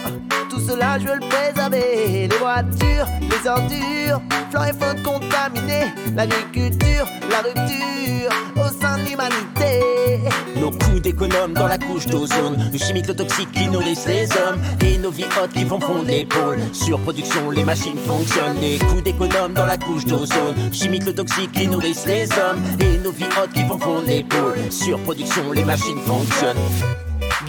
tout cela je veux le préserver. Les voitures, les ordures, flore et faune contaminée, l'agriculture, la rupture au sein de l'humanité. Nos coups d'économe dans la couche d'ozone, nos chimiques le toxiques qui nourrissent les hommes, et nos vies hautes qui font fondre pôles. Surproduction, les machines fonctionnent, les coups d'économe dans la couche d'ozone, chimiques le toxique qui nourrissent les hommes, et nos vies hautes qui font fondre pôles. Surproduction, les machines fonctionnent.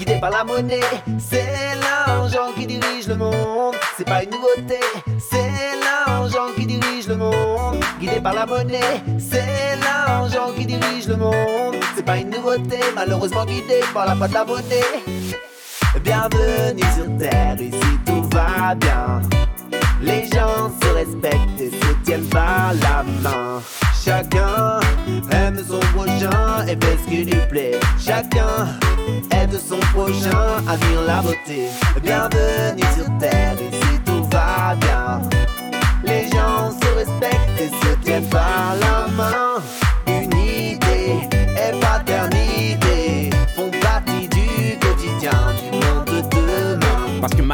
Guidé par la monnaie, c'est l'argent qui dirige le monde. C'est pas une nouveauté, c'est l'argent qui dirige le monde. Guidé par la monnaie, c'est l'argent qui dirige le monde. C'est pas une nouveauté, malheureusement guidé par la foi de monnaie. Bienvenue sur Terre, ici tout va bien. Les gens se respectent et se tiennent par la main. Chacun aime son prochain et fait ce qui lui plaît. Chacun aide son prochain à vivre la beauté. Bienvenue sur Terre, ici tout va bien. Les gens se respectent et se tiennent par la main.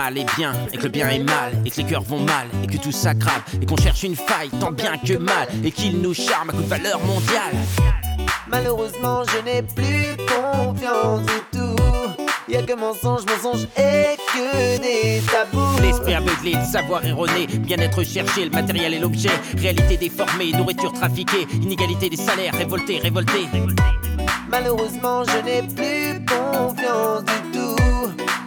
Mal est bien, et que le bien est mal, et que les cœurs vont mal, et que tout s'aggrave, et qu'on cherche une faille tant bien que mal, et qu'il nous charme à coup de valeur mondiale. Malheureusement, je n'ai plus confiance du tout. Y'a que mensonge, mensonge et que des tabous. L'esprit aveuglé, le savoir erroné, bien-être cherché, le matériel et l'objet, réalité déformée, nourriture trafiquée, inégalité des salaires, révolté, révolté. Malheureusement, je n'ai plus confiance du tout.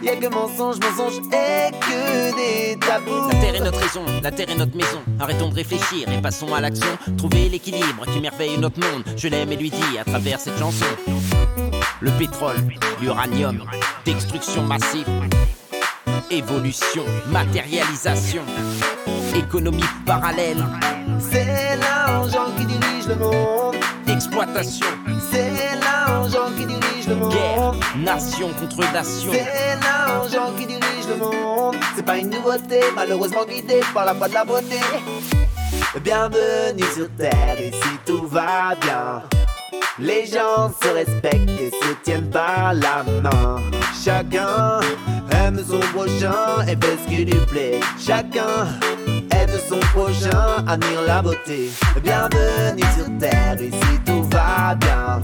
Y'a que mensonge, mensonge et que des tabous. La terre est notre raison, la terre est notre maison. Arrêtons de réfléchir et passons à l'action. Trouver l'équilibre qui merveille notre monde. Je l'aime et lui dis à travers cette chanson. Le pétrole, l'uranium, destruction massive, évolution, matérialisation, économie parallèle, C'est l'argent qui dirige le monde. Exploitation, C'est l'argent qui dirige le monde. guerre, nation contre nation. C'est l'argent qui dirige le monde. C'est pas une nouveauté, malheureusement guidé par la foi de la beauté. Bienvenue sur Terre, ici tout va bien. Les gens se respectent et se tiennent par la main. Chacun aime son prochain et fait ce qui lui plaît. Chacun son prochain admire la beauté. Bienvenue sur Terre, ici tout va bien.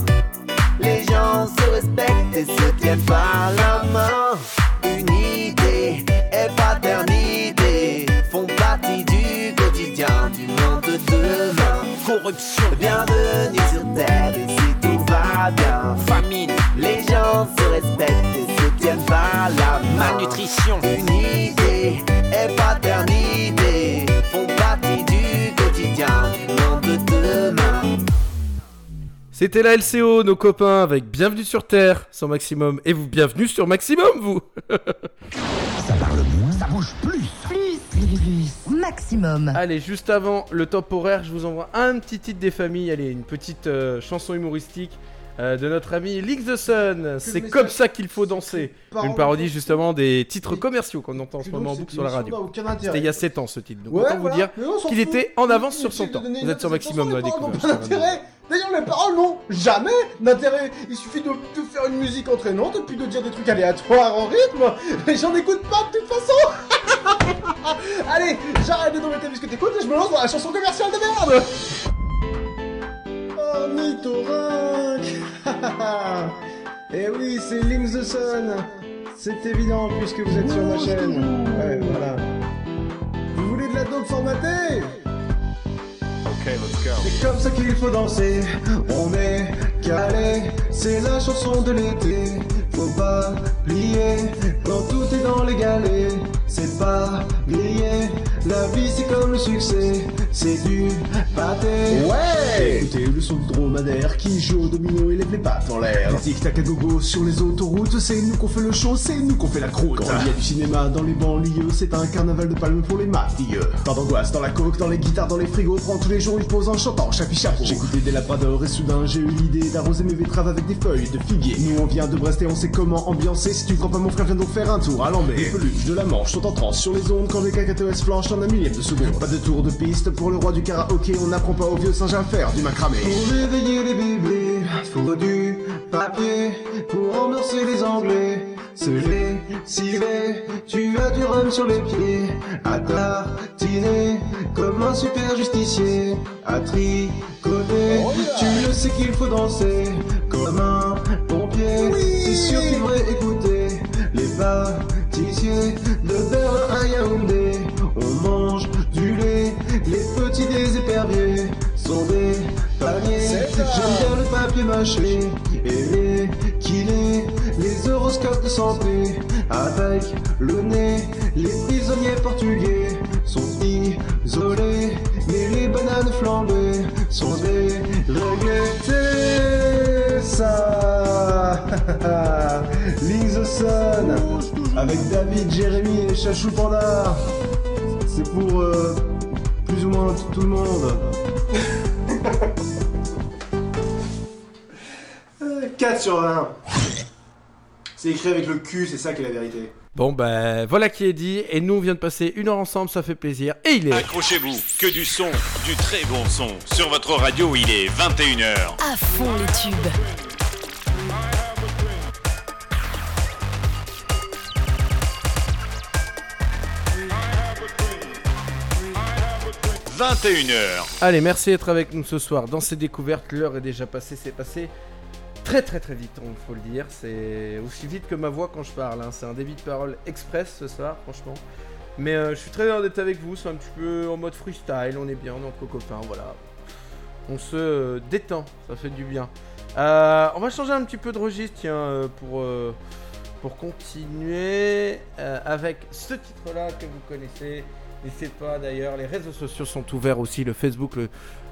Les gens se respectent et se tiennent par la main. Unité et paternité font partie du quotidien du monde de demain. Corruption, Bienvenue sur Terre, ici tout va bien. famine, Les gens se respectent et se tiennent par la main. malnutrition, Unité et paternité C'était la LCO, nos copains, avec Bienvenue sur Terre, sans maximum. Et vous, bienvenue sur maximum, vous Ça parle moins, ça bouge plus. Plus, plus, plus. Maximum. Allez, juste avant le top horaire, je vous envoie un petit titre des familles. Allez, une petite euh, chanson humoristique euh, de notre ami Link the Sun. C'est comme ça qu'il faut danser. Une parodie justement des titres commerciaux qu'on entend en ce moment en boucle sur la radio. C'était il y a 7 ans ce titre. Donc Ouais, autant vous voilà. dire on s'en qu'il était en avance sur son temps. Vous êtes sur maximum dans la découverte. D'ailleurs, les paroles n'ont jamais d'intérêt. Il suffit de, de faire une musique entraînante et puis de dire des trucs aléatoires en rythme. Les gens n'écoutent pas de toute façon. Allez, j'arrête de t'embêter puisque t'écoutes et je me lance dans la chanson commerciale de merde. Eh oui, c'est Link the Sun. C'est évident puisque vous êtes sur ma chaîne. Ouais, voilà. Vous voulez de la dope formatée? Okay, let's go. C'est comme ça qu'il faut danser, on est calé, c'est la chanson de l'été, faut pas plier, quand tout est dans les galets, c'est pas grillé, la vie c'est comme le succès, c'est du pâté. Ouais Écoutez le son du dromadaire qui joue au domino et lève les pattes en l'air. Tic tac à gogo sur les autoroutes, c'est nous qu'on fait le show, c'est nous qu'on fait la croûte. Quand il y a du cinéma dans les banlieues, c'est un carnaval de palmes pour les matilleux. Pas d'angoisse dans la coke, dans les guitares, dans les frigos, prends tous les jours une pause en chantant chapi chapeau. J'écoutais des labradors et soudain j'ai eu l'idée d'arroser mes betteraves avec des feuilles de figuier. Nous on vient de Brest et on sait comment ambiancer. Si tu crois pas mon frère, viens donc faire un tour à Lambert. Les peluches de la Manche sont en transe sur les ondes quand les cacatoès flanchent en un millième de seconde. Pas de tour de piste pour le roi du karaoké, on n'apprend pas au vieux singe à faire du macramé. Pour réveiller les bébés, faut du papier pour amorcer les anglais. Se les civet, tu as du rhum sur les pieds, à tartiner comme un super justicier, à tricoter, tu le sais qu'il faut danser comme un pompier. C'est sûr qu'il devrait écouter les pâtissiers de Berlin les petits des éperviers sont des paniers. J'aime bien le papier mâché et les kilés, les horoscopes de santé. Avec le nez, les prisonniers portugais sont isolés, mais les bananes flambées sont déréglées. C'est ça the Sun avec David, Jérémy et Chachou Panda. C'est pour euh, plus ou moins tout le monde. 4 sur 20. C'est écrit avec le cul, c'est ça qui est la vérité. Bon ben voilà qui est dit et nous on vient de passer une heure ensemble, ça fait plaisir et il est Accrochez-vous, que du son, du très bon son. Sur votre radio, il est 21h. À fond les tubes. 21h. Allez, merci d'être avec nous ce soir dans ces découvertes. L'heure est déjà passée, c'est passé très très très vite, il faut le dire. C'est aussi vite que ma voix quand je parle. hein. C'est un débit de parole express ce soir, franchement. Mais euh, je suis très heureux d'être avec vous. C'est un petit peu en mode freestyle. On est bien, on est entre copains, voilà. On se euh, détend, ça fait du bien. Euh, on va changer un petit peu de registre, pour, continuer avec ce titre-là que vous connaissez. N'hésitez pas d'ailleurs, les réseaux sociaux sont ouverts aussi, le Facebook,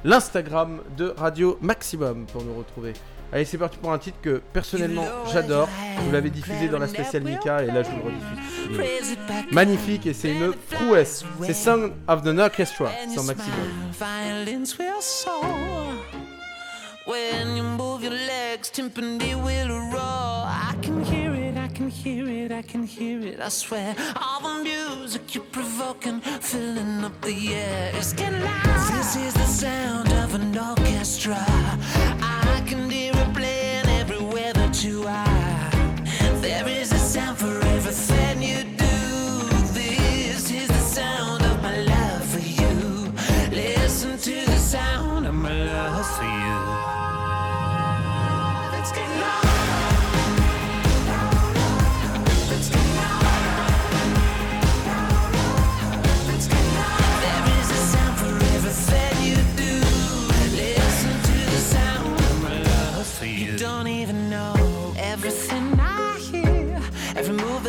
l'Instagram de Radio Maximum pour nous retrouver. Allez, c'est parti pour un titre que personnellement j'adore. Je vous l'avais diffusé dans la spéciale Mika et là je vous le rediffuse. Magnifique et c'est une prouesse. C'est Song of the Orchestra sur Maximum. Violins will soar when you move your legs. Timpani will roar. I can hear it, I can hear it, I can hear it. I swear, all the music you're provoking, filling up the air. It's getting loud. This is the sound of an orchestra. I can hear it playing everywhere that you are. There is a sound for everything you do.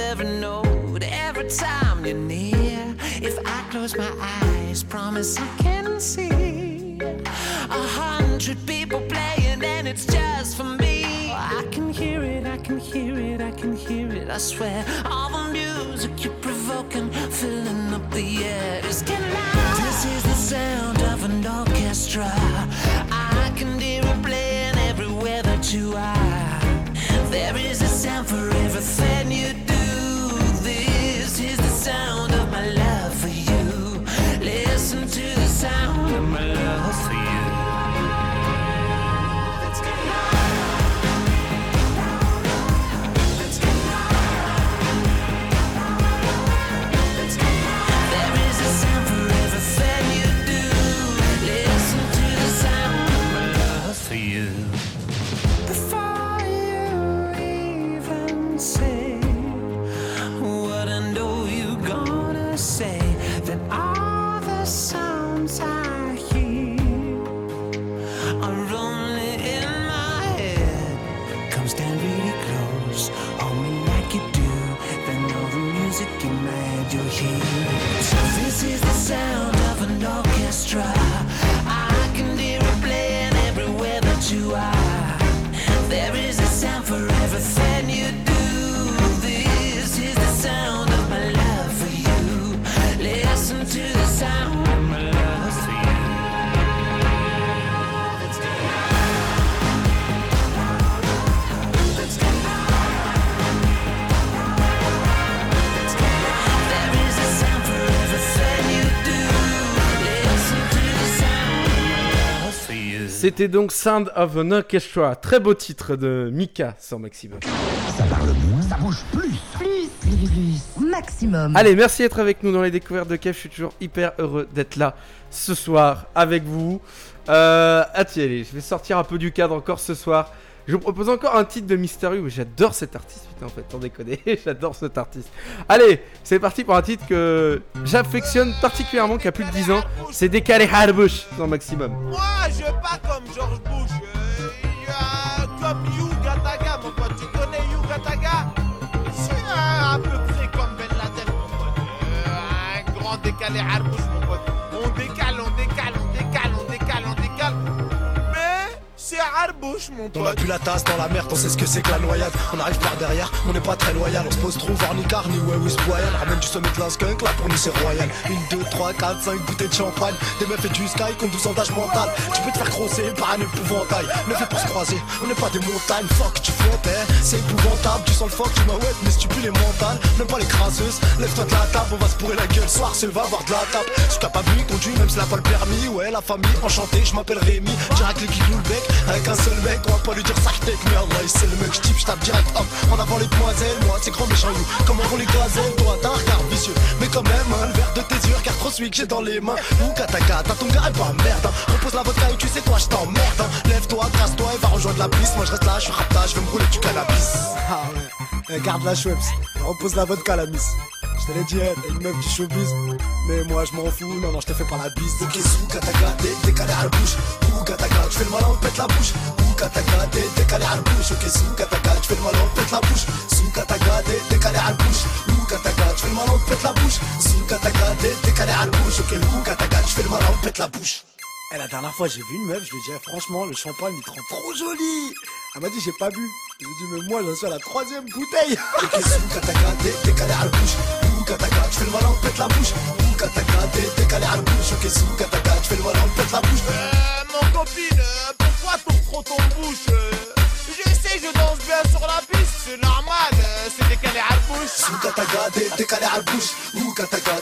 Move, every note, every time you're near. If I close my eyes, promise I can see a hundred people playing, and it's just for me. I can hear it, I can hear it, I can hear it. I swear, all the music you're provoking, filling up the air. It's getting. This is the sound of an orchestra. I can hear it playing everywhere that you are. There is a sound for everything you do down. C'était donc Sound of an Orchestra. Très beau titre de Mika sans maximum. Ça parle moins, ça bouge plus. Plus, plus, plus. Maximum. Allez, merci d'être avec nous dans les découvertes de Kev. Je suis toujours hyper heureux d'être là ce soir avec vous. Euh, ah, tiens, allez, je vais sortir un peu du cadre encore ce soir. Je vous propose encore un titre de Mystery où j'adore cet artiste. Putain, en fait, sans déconner, j'adore cet artiste. Allez, c'est parti pour un titre que j'affectionne particulièrement, qui a plus de 10 ans. C'est Décalé Harbush dans Maximum. Moi, je pas comme George Bush. euh, comme Yuga Taga, mon pote. Tu connais Yuga Taga? C'est euh, à peu près comme Ben Laden, mon pote. Un grand décalé Harbush, On a bu la tasse dans la merde, on sait ce que c'est que la noyade. On arrive par derrière, on n'est pas très loyal. On se pose trop voir ni car ni ouais oui royal. Ramène du sommet de skunk, là pour nous c'est royal. Une, deux, trois, quatre, cinq bouteilles de champagne. Des meufs et du sky qui ont 12 ans d'âge mental. Tu peux te faire crosser par un épouvantail. Ne fais pour se croiser, on n'est pas des montagnes. Fuck, tu fouettes, hein. C'est épouvantable. Tu sens le fuck, tu m'as ouais, mais si tu pues les mentales. Même pas les crasseuses. Lève-toi de la table, on va se pourrir la gueule. Soir, c'est va avoir de la table. Je suis capable de conduire, même s'il a pas le permis. Ouais, la famille, enchanté, je m'appelle Rémi. Direct les qui nous le bec. Avec un seul mec, on va pas lui dire ça que mais Allah, c'est le mec, type, je tape direct, hop. En avant les demoiselles, moi, c'est grand méchant you. Comment on les gazelles, toi, t'as un regard vicieux. Mais quand même, hein, le verre de tes yeux, regarde trop celui que j'ai dans les mains. Ou kataka, t'as ton gars et pas merde. Hein. Repose la vodka et tu sais quoi, je t'emmerde. Hein. Lève-toi, casse-toi et va rejoindre la piste. Moi, je reste là, je suis rapta, je vais me rouler du cannabis. Ah ouais, Eh, garde la Schweppes, repose la vodka, la miss. Je te l'ai dit, hein, t'es une meuf du showbiz. Mais moi, je m'en fous, non, non, je te fais pas la bise. Ok, sous kataka, décalé à la bouche. Ou kataka, tu fais le malin, on pète la bouche. Ou kataka, décalé à la bouche. Ok, sous kataka, tu fais le malin, on pète la bouche. Sous kataka, décalé à la bouche. Ou kataka, tu fais le malin, on pète la bouche. Sous kataka, décalé à la bouche. Ok, ou kataka, tu fais le malin, on pète la bouche. Et la dernière fois, j'ai vu une meuf, je lui ai dit, eh, franchement, le champagne, il te rend trop joli. Elle m'a dit, j'ai pas bu. Je lui ai dit, mais moi, j'en suis à la troisième bouteille. T'es décalé à la bouche. Ok, sous kataka, tu fais le malin, on pète la bouche. Euh, mon copine, pourquoi t'ouvres trop ton bouche? Euh Je sais, je danse bien sur la piste, c'est normal, c'est décalé à la bouche. Sous kataka, t'es décalé à la bouche.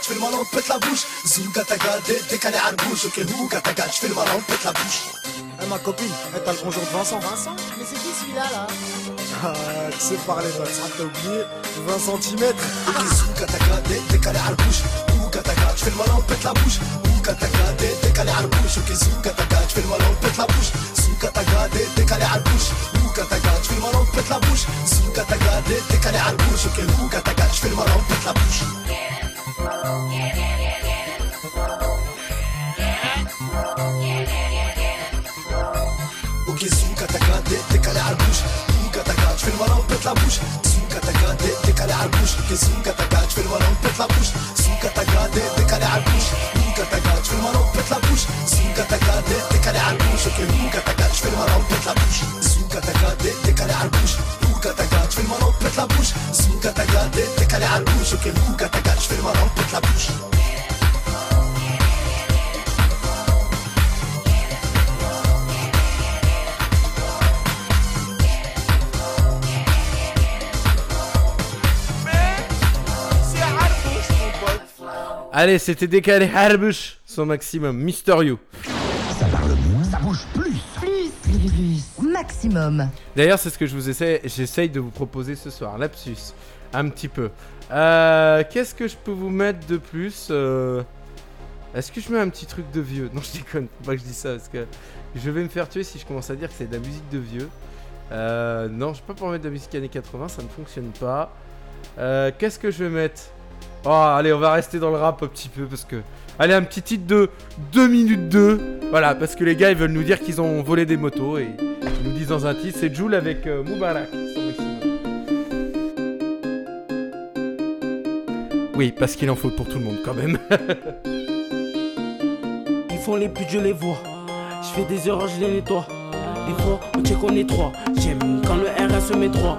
Tu fais le malin, pète la bouche. Sous kataka, t'es décalé à la bouche. Ok, ou kataka, tu fais le malin, pète la bouche. Eh, ma copine, t'as le bonjour de Vincent. Vincent Mais c'est qui celui-là là? Ah, tu sais parler toi, ça t'as oublié 20 cm. Ok, sous kataka, décalé à la bouche. Ou kataka, tu fais le malin, pète la bouche. Ou kataka, décalé à la bouche. Ok, sous kataka, tu fais le malin, pète la bouche. Sous kataka, décalé à la bouche. Ou kataka, tu fais le malin, pète la bouche. Sous kataka, décalé à la bouche. Ok, ou kataka, tu fais le malin, pète la bouche. Ok, sous kataka, kataka, tu fais le malin, on pète la bouche. Sous kataka, t'es décalé à la bouche. Ok, sous kataka, tu fais le malin, on pète la bouche. Sous kataka, t'es décalé à la bouche. Ou kataka, tu fais le malin, on pète la bouche. Sous kataka, t'es décalé à la bouche. Ok, ou kataka, tu fais le malin, Allez, c'était décalé Harbush, son maximum. Mister You. Ça parle moins, ça bouge plus. Plus, plus, plus. Maximum. D'ailleurs, c'est ce que je vous essaie, j'essaye de vous proposer ce soir. Lapsus, un petit peu. Euh, Qu'est-ce que je peux vous mettre de plus Euh, Est-ce que je mets un petit truc de vieux? Non, je déconne, faut pas que je dise ça parce que je vais me faire tuer si je commence à dire que c'est de la musique de vieux. Euh, non, je peux pas pour mettre de la musique années 80, ça ne fonctionne pas. Euh, Qu'est-ce que je vais mettre? Oh, allez, on va rester dans le rap un petit peu parce que. Allez, un petit titre de 2 minutes 2. Voilà, parce que les gars ils veulent nous dire qu'ils ont volé des motos et ils nous disent dans un titre c'est Joule avec euh, Moubarak. Oui, parce qu'il en faut pour tout le monde quand même. Ils font les putes, je les vois. Je fais des erreurs, je les nettoie. Des fois, on check, on est trois. J'aime quand le RS met droit.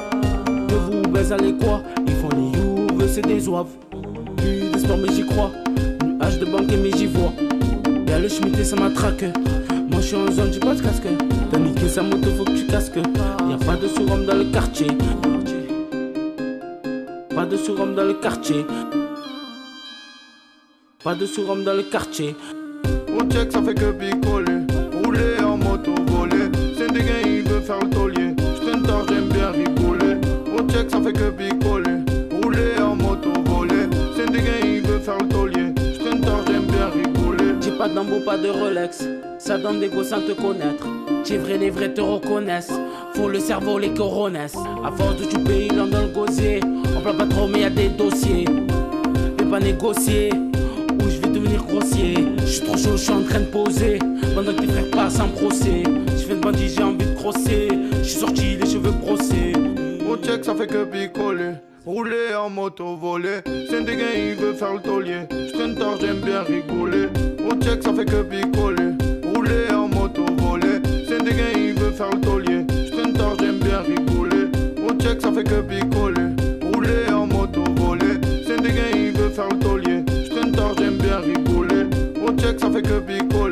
De vous baise allez quoi Ils font les youves, c'est des zouaves plus d'espoir, mais j'y crois. Nuage de banque, mais j'y vois. Y'a le schmitt et ça m'attraque. Moi, je suis en zone, j'ai pas de casque. T'as niqué sa moto, faut que tu casques. Y'a pas de surhomme dans le quartier. Pas de surhomme dans le quartier. Pas de surhomme dans le quartier. On check, ça fait que picoler. Rouler en moto, voler. C'est des gars, il veut faire le taulier. Je traîne j'aime bien rigoler. On check, ça fait que picoler. Pas de Rolex. Ça donne des gosses sans te connaître. T'es vrai, les vrais te reconnaissent. Faut le cerveau, les coronesses. À force de pays, l'on dans le gosier. On parle pas trop, mais y a des dossiers. Vais pas négocier. Ou je vais devenir grossier. Je suis trop chaud, je suis en train de poser. Pendant que tes frères passent en procès. Je fais de bandit, j'ai envie de crosser. Je suis sorti, les cheveux brossés. Au check, ça fait que picoler. Rouler en moto, voler. C'est des gars, il veut faire le taulier. J'traîne tard, j'aime bien rigoler. Au check, ça fait que picoler. Rouler en moto, voler. C'est des gars, il veut faire le taulier. J'traîne tard, j'aime bien rigoler. Au check, ça fait que picoler. Rouler en moto, voler. C'est des gars, il veut faire le taulier. J'traîne tard, j'aime bien rigoler. Au check, ça fait que picoler.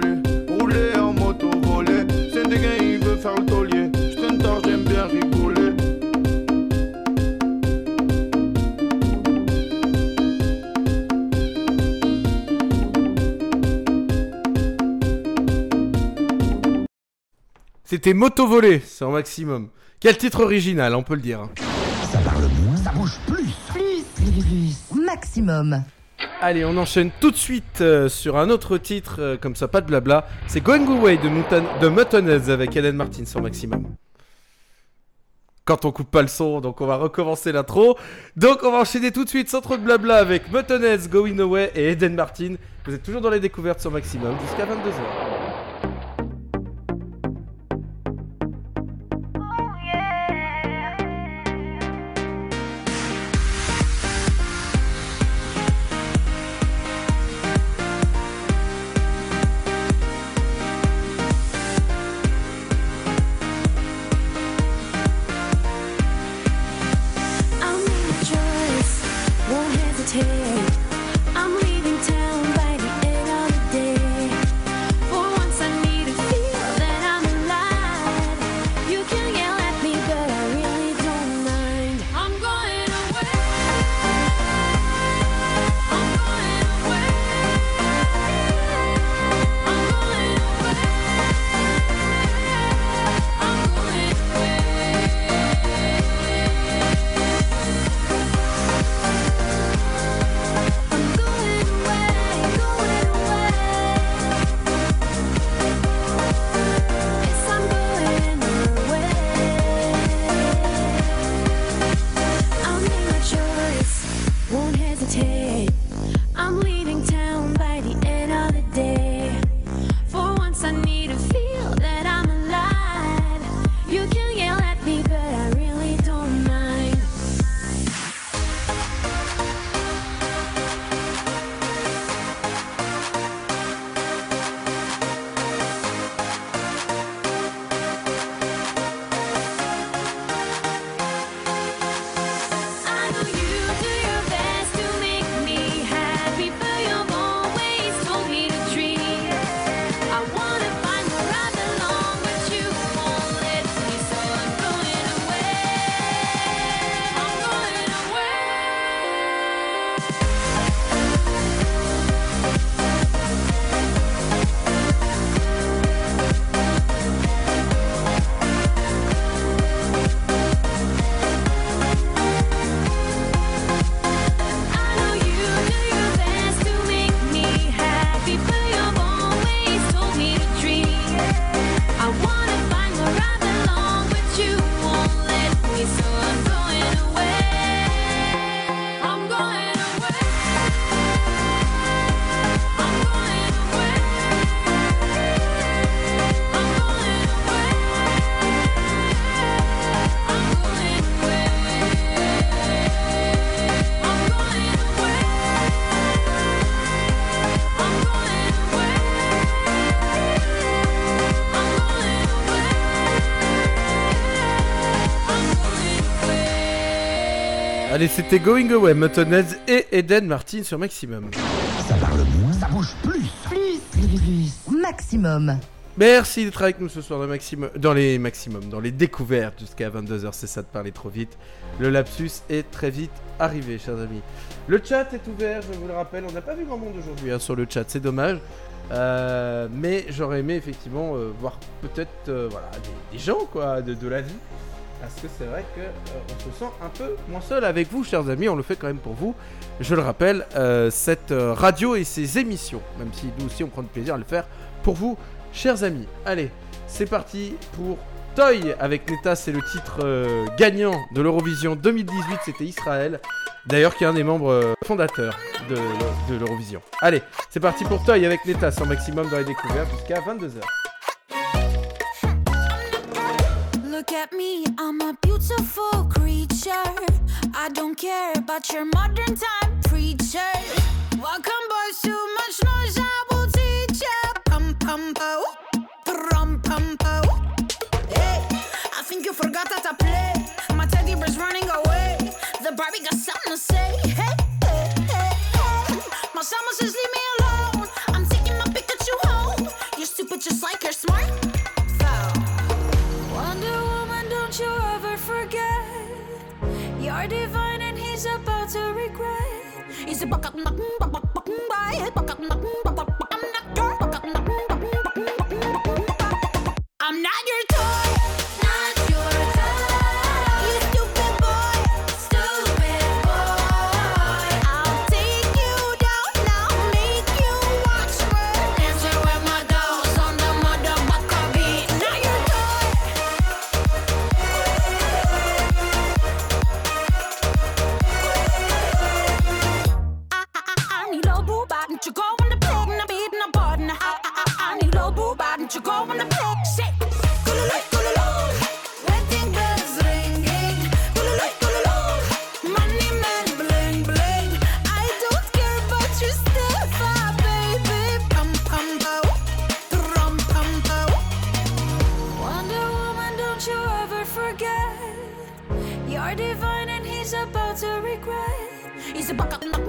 C'était Moto Volé sur Maximum. Quel titre original, on peut le dire. Ça parle moins, ça bouge plus. Plus, plus, plus. Maximum. Allez, on enchaîne tout de suite euh, sur un autre titre, euh, comme ça, pas de blabla. C'est Going Away de, Mouton, de Muttonheads avec Ellen Martin sur Maximum. Quand on coupe pas le son, donc on va recommencer l'intro. Donc on va enchaîner tout de suite sans trop de blabla avec Muttonheads, Going Away et Eden Martin. Vous êtes toujours dans les découvertes sur Maximum jusqu'à 22h. Allez, c'était Going Away, Muttonheads et Eden Martin sur Maximum. Ça parle moins, ça bouge plus. Plus, plus, plus. Maximum. Merci d'être avec nous ce soir dans, Maximum, dans les maximums, dans les découvertes jusqu'à 22h, c'est ça de parler trop vite. Le lapsus est très vite arrivé, chers amis. Le chat est ouvert, je vous le rappelle, on n'a pas vu grand monde aujourd'hui hein, sur le chat, c'est dommage. Euh, mais j'aurais aimé effectivement euh, voir peut-être euh, voilà, des, des gens quoi, de, de la vie. Parce que c'est vrai que euh, se sent un peu moins seul avec vous, chers amis. On le fait quand même pour vous. Je le rappelle, euh, cette euh, radio et ses émissions, même si nous aussi on prend du plaisir à le faire pour vous, chers amis. Allez, c'est parti pour Toy avec Neta. C'est le titre gagnant de l'Eurovision 2018. C'était Israël. D'ailleurs, qui est un des membres fondateurs de, de l'Eurovision. Allez, c'est parti pour Toy avec Neta, sans maximum dans les découvertes jusqu'à 22h. Look at me, I'm a beautiful creature. I don't care about your modern time preacher. Welcome, boys, too much noise, I will teach ya. Pum pum po, pum pum po. Hey, I think you forgot that I play. My teddy bear's running away. The Barbie got something to say. Hey, hey, hey, hey. My summer says leave me alone. You're divine and he's about to regret. He's a buck buck, buck, buck, buck up, knock, buck, buck, buck, I'm not your buck buck, buck, buck, buck, buck, buck. I'm not your toy. He's a buck up, knock,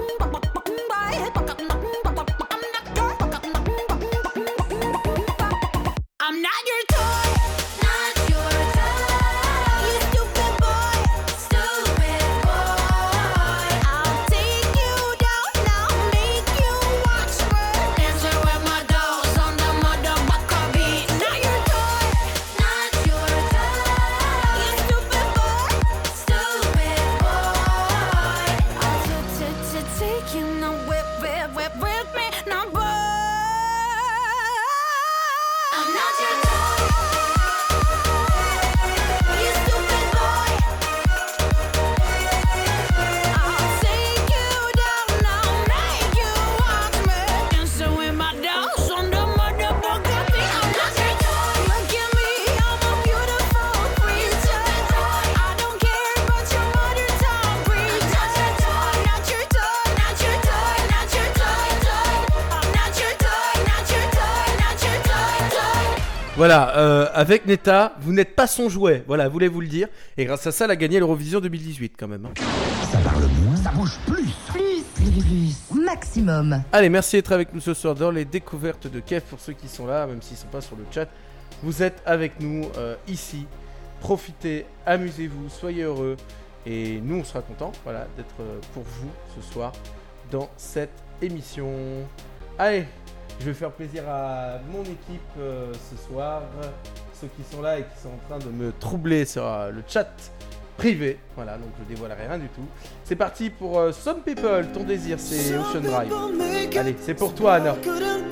Voilà, euh, avec Neta, vous n'êtes pas son jouet, voilà, voulez-vous le dire. Et grâce à ça, elle a gagné l'Eurovision 2018 quand même. hein. Ça parle moins, ça bouge plus. Plus, plus, plus. Maximum. Allez, merci d'être avec nous ce soir dans les découvertes de Kev pour ceux qui sont là, même s'ils sont pas sur le chat. Vous êtes avec nous euh, ici. Profitez, amusez-vous, soyez heureux. Et nous, on sera contents voilà, d'être euh, pour vous ce soir dans cette émission. Allez, je vais faire plaisir à mon équipe euh, ce soir. Ceux qui sont là et qui sont en train de me troubler sur euh, le chat privé. Voilà, donc je dévoilerai rien du tout. C'est parti pour euh, Some People. Ton désir, c'est Ocean Drive. Allez, c'est pour toi, Anna. couldn't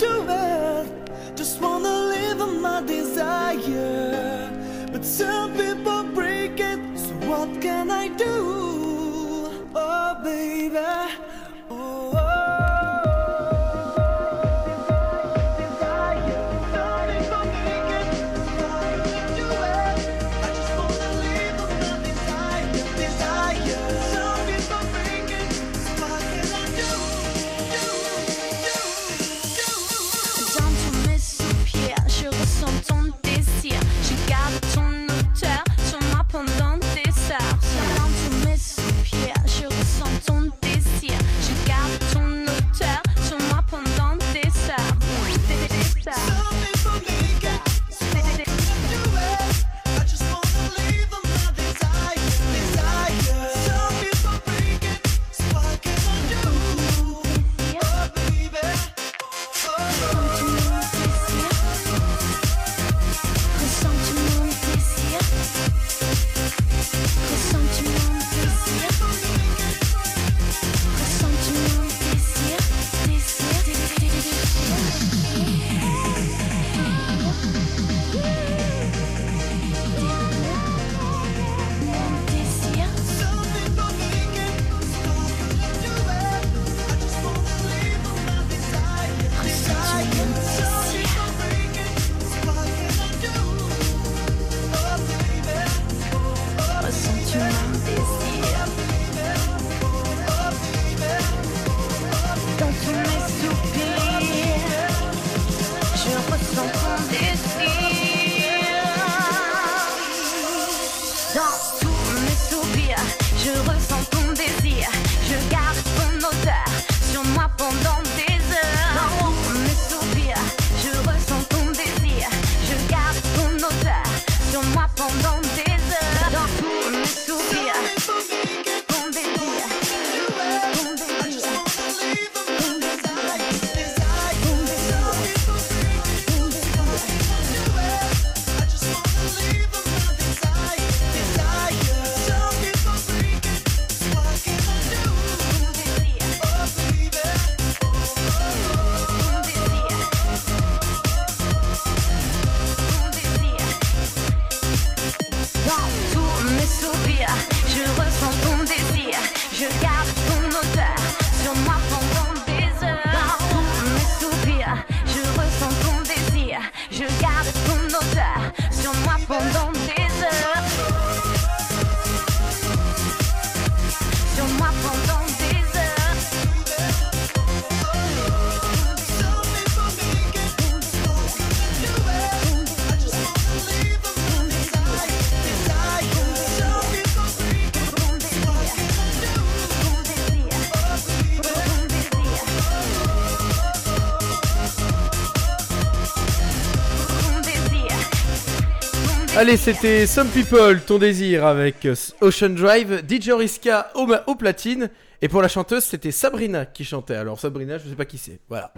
Allez, c'était Some People, ton désir avec euh, Ocean Drive, DJ Oriska au, platine. Et pour la chanteuse, c'était Sabrina qui chantait. Alors Sabrina, je sais pas qui c'est. Voilà.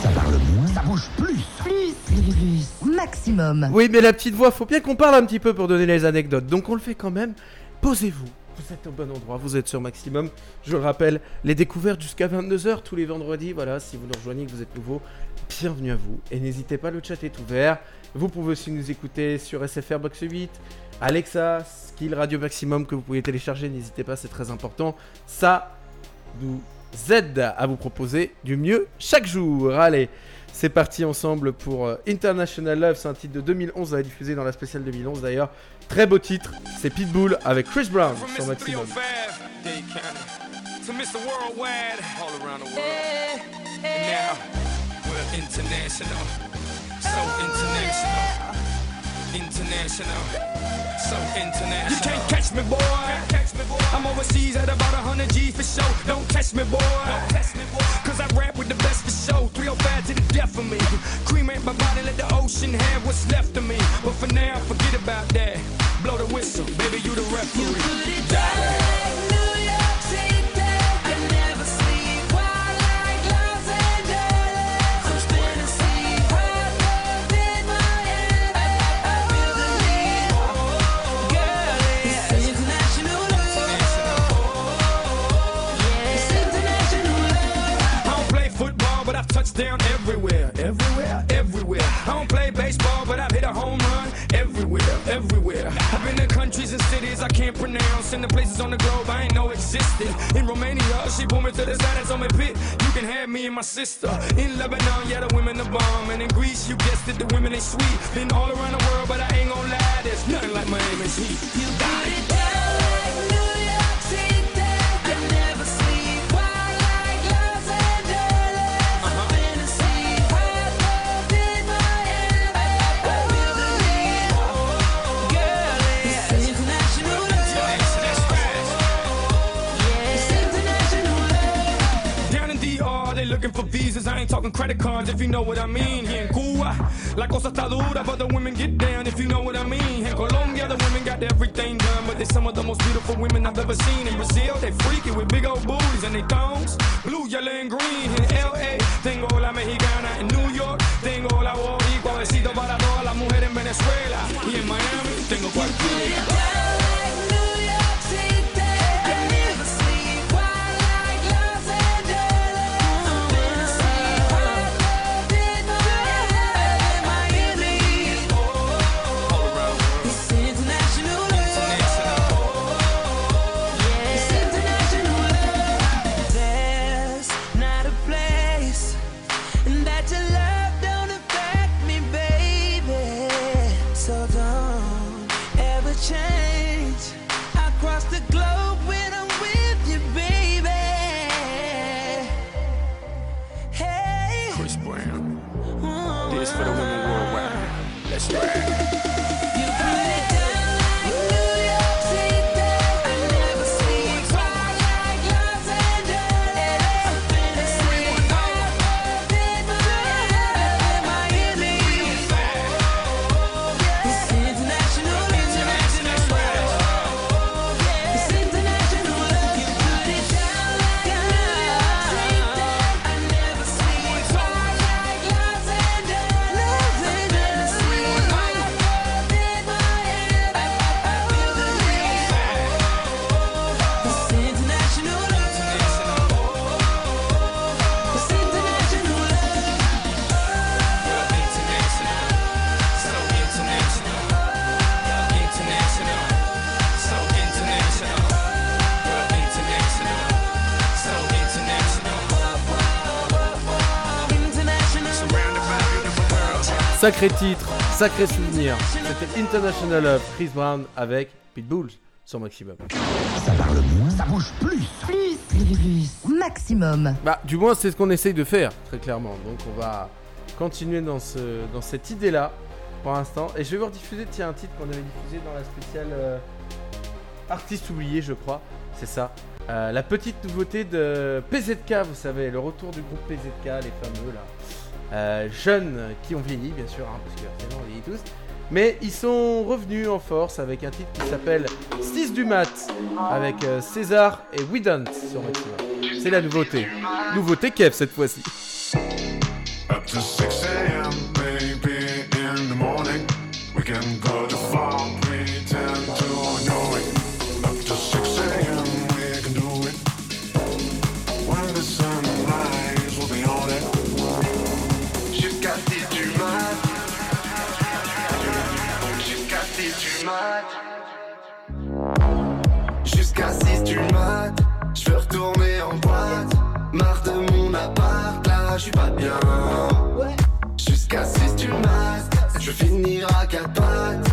Ça parle moins, ça bouge plus. Plus, plus, plus. Maximum. Oui, mais la petite voix, faut bien qu'on parle un petit peu pour donner les anecdotes. Donc on le fait quand même. Posez-vous. Vous êtes au bon endroit, vous êtes sur Maximum. Je le rappelle, les découvertes jusqu'à 22h tous les vendredis. Voilà, si vous nous rejoignez, que vous êtes nouveau, bienvenue à vous. Et n'hésitez pas, le chat est ouvert. Vous pouvez aussi nous écouter sur SFR Box 8, Alexa, Skill Radio Maximum que vous pouvez télécharger. N'hésitez pas, c'est très important. Ça nous aide à vous proposer du mieux chaque jour. Allez, c'est parti ensemble pour euh, International Love. C'est un titre de 2011, à diffusé dans la spéciale 2011 d'ailleurs. Très beau titre, c'est Pitbull avec Chris Brown sur Maximum. Dade County, to Mr. Worldwide, all around the world. And now, we're international, so international, international, so international. You can't catch me, boy. I'm overseas at about 100 G for show. Don't test me, boy. Don't catch me, boy. Cause I rap with the best for show. 305 to the death of me. Cremate my body, let the ocean have what's left of me. But for now, forget about that. Blow the whistle, baby, you the referee. I down everywhere, everywhere, everywhere. I don't play baseball, but I've hit a home run everywhere, everywhere. I've been to countries and cities I can't pronounce, and the places on the globe I ain't know existed. In Romania, she pulled me to the side and told me, "Pit, you can have me and my sister." In Lebanon, yeah, the women are bomb, and in Greece, you guessed it, the women they sweet. Been all around the world, but I ain't gonna lie, there's nothing like Miami's heat. You got it. Looking for visas. I ain't talking credit cards if you know what I mean. Here in Cuba, la cosa está dura, but the women get down if you know what I mean. In Colombia, the women got everything done, but they're some of the most beautiful women I've ever seen. In Brazil, they freaky with big old booties and they thongs, blue, yellow, and green. In LA, tengo la mexicana. In New York, tengo la boricua. Besito para todas las mujeres en Venezuela. Y en Miami, tengo cualquiera. Sacré titre, sacré souvenir. C'était International Love, Chris Brown avec Pitbull sur Maximum. Ça parle moins, ça bouge plus. Plus, plus, plus. Maximum. Bah, du moins, c'est ce qu'on essaye de faire, très clairement. Donc, on va continuer dans, ce, dans cette idée-là pour l'instant. Et je vais vous rediffuser, tiens, un titre qu'on avait diffusé dans la spéciale euh, Artiste oublié, je crois. C'est ça. Euh, la petite nouveauté de PZK, vous savez, le retour du groupe PZK, les fameux là. Euh, jeunes qui ont vieilli, bien sûr, hein, parce que on vieillit tous. Mais ils sont revenus en force avec un titre qui s'appelle 6 du mat avec euh, César et We Don't sur Maximum. C'est la nouveauté. Nouveauté Kev cette fois-ci. Up to 6 a.m., in the morning. We can go to far, je suis pas bien. Jusqu'à 6 du mat, je vais finir à quatre pattes.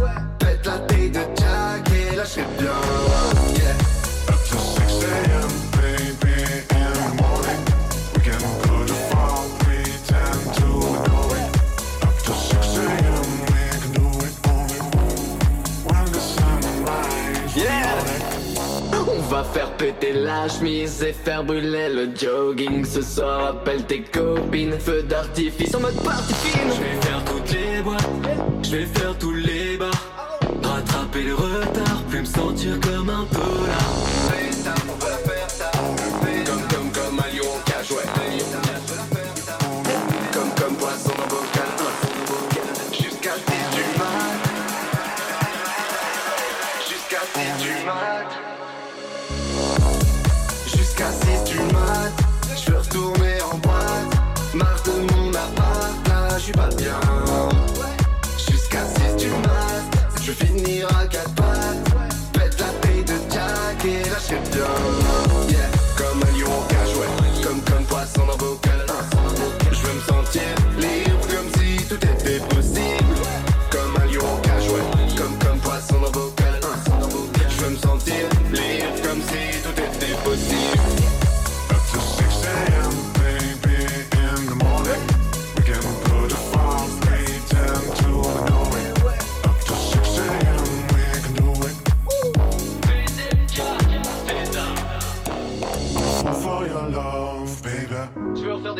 Va faire péter la chemise et faire brûler le jogging. Ce soir, appelle tes copines. Feu d'artifice en mode party fine. Je vais faire toutes les boîtes, je vais faire tous les bars. Rattraper le retard, plus me sentir comme un dollar. Je suis pas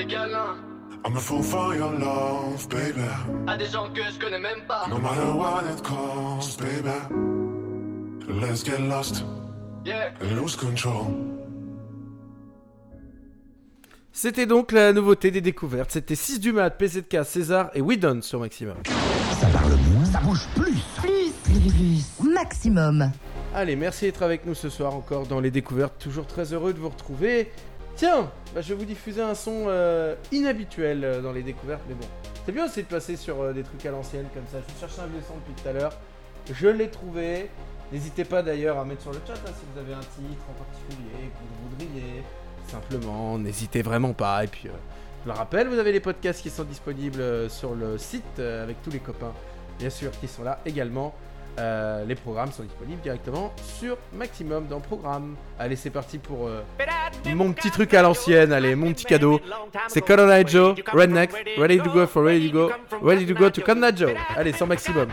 des câlins I'm a fool for your love, baby. à des gens que je connais même pas. No matter what it costs, baby. Let's get lost Yeah. and lose control. C'était donc la nouveauté des découvertes. C'était 6 du mat, PZK, César et We Don't sur Maximum. Ça parle moins, ça bouge plus. Plus, plus, plus. Maximum. Allez, merci d'être avec nous ce soir encore dans les découvertes. Toujours très heureux de vous retrouver. Tiens, bah, je vais vous diffuser un son euh, inhabituel euh, dans les découvertes, mais bon. C'est bien aussi de passer sur euh, des trucs à l'ancienne comme ça. Je cherchais un vieux son depuis tout à l'heure. Je l'ai trouvé. N'hésitez pas d'ailleurs à mettre sur le chat hein, si vous avez un titre en particulier que vous voudriez. Simplement, n'hésitez vraiment pas. Et puis, je le rappelle, vous avez les podcasts qui sont disponibles sur le site avec tous les copains, bien sûr, qui sont là également. Euh, les programmes sont disponibles directement sur Maximum dans Programme. Allez, c'est parti pour euh, mon petit truc à l'ancienne. Allez, mon petit cadeau. C'est Colonel Joe, Redneck, ready to go for ready to go, ready to go to Colonel Joe. Allez, sur Maximum.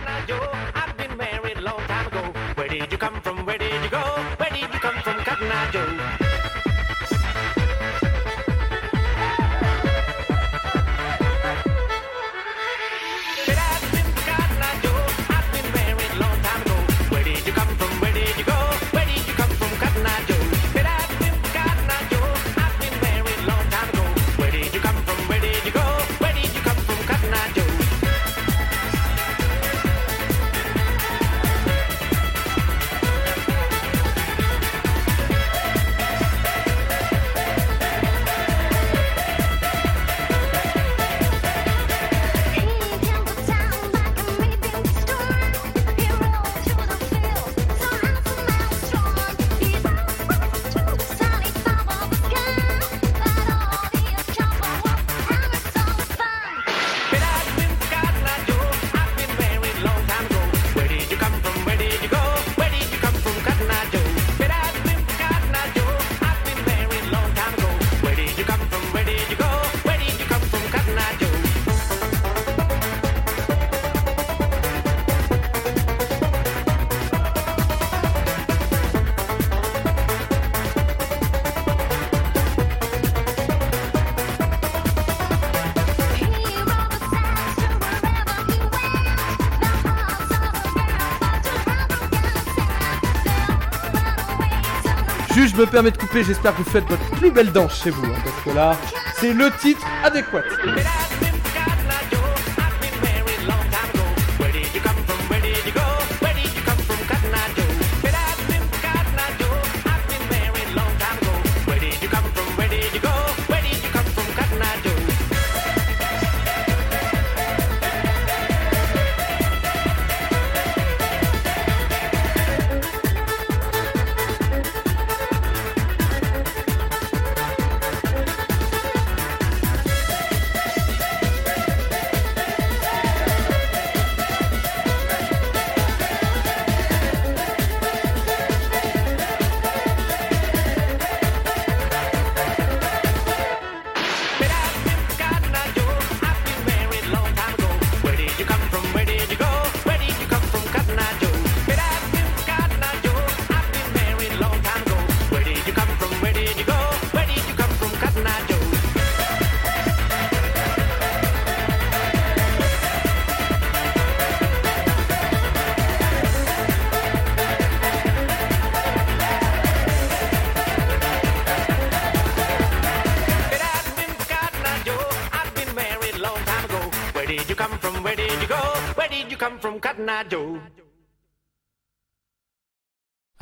Me permets de couper, j'espère que vous faites votre plus belle danse chez vous, hein, parce que là, c'est le titre adéquat.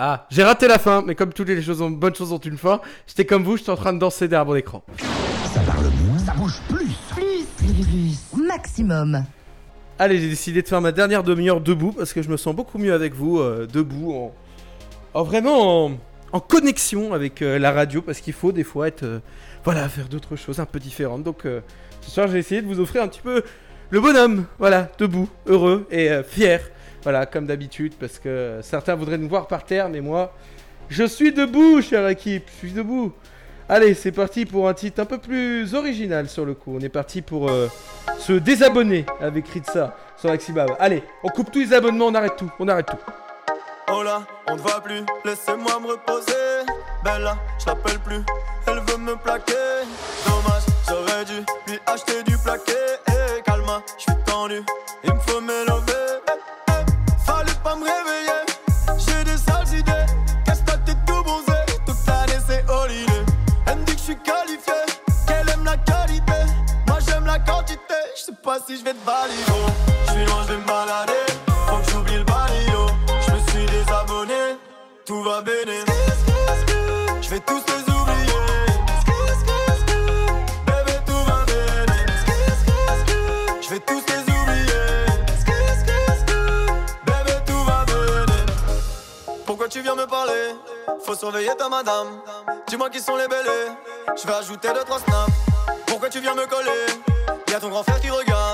Ah, j'ai raté la fin, mais comme toutes les choses ont, bonnes choses ont une fin, j'étais comme vous, j'étais en train de danser derrière mon écran. Ça parle moins, ça bouge plus. Plus, plus, plus. Maximum. Allez, j'ai décidé de faire ma dernière demi-heure debout parce que je me sens beaucoup mieux avec vous, euh, debout, en, en vraiment en, en connexion avec euh, la radio parce qu'il faut des fois être, euh, voilà, faire d'autres choses un peu différentes. Donc euh, ce soir, j'ai essayé de vous offrir un petit peu le bonhomme, voilà, debout, heureux et euh, fier, voilà, comme d'habitude parce que certains voudraient nous voir par terre, mais moi, je suis debout, chère équipe, je suis debout. Allez, c'est parti pour un titre un peu plus original sur le coup. On est parti pour euh, se désabonner avec Ritza sur Maximum. Allez, on coupe tous les abonnements, on arrête tout, on arrête tout. Oh là, on ne va plus, laissez-moi me reposer. Bella, je l'appelle plus, elle veut me plaquer. Dommage, j'aurais dû lui acheter du plaqué. Il me faut m'élever. Eh, eh, fallait pas me réveiller, j'ai des sales idées. Casse ta tête tout bronzé, toute l'année c'est holiday. Elle me dit que je suis qualifié, qu'elle aime la qualité. Moi j'aime la quantité, je sais pas si je vais te valider. Je suis loin, je me balader, faut que j'oublie le balio. Je me suis désabonné, tout va béné. Je vais tous les viens me parler Faut surveiller ta madame. Dis-moi qui sont les belles. Je vais ajouter deux trois snaps. Pourquoi tu viens me coller? Y'a ton grand frère qui regarde.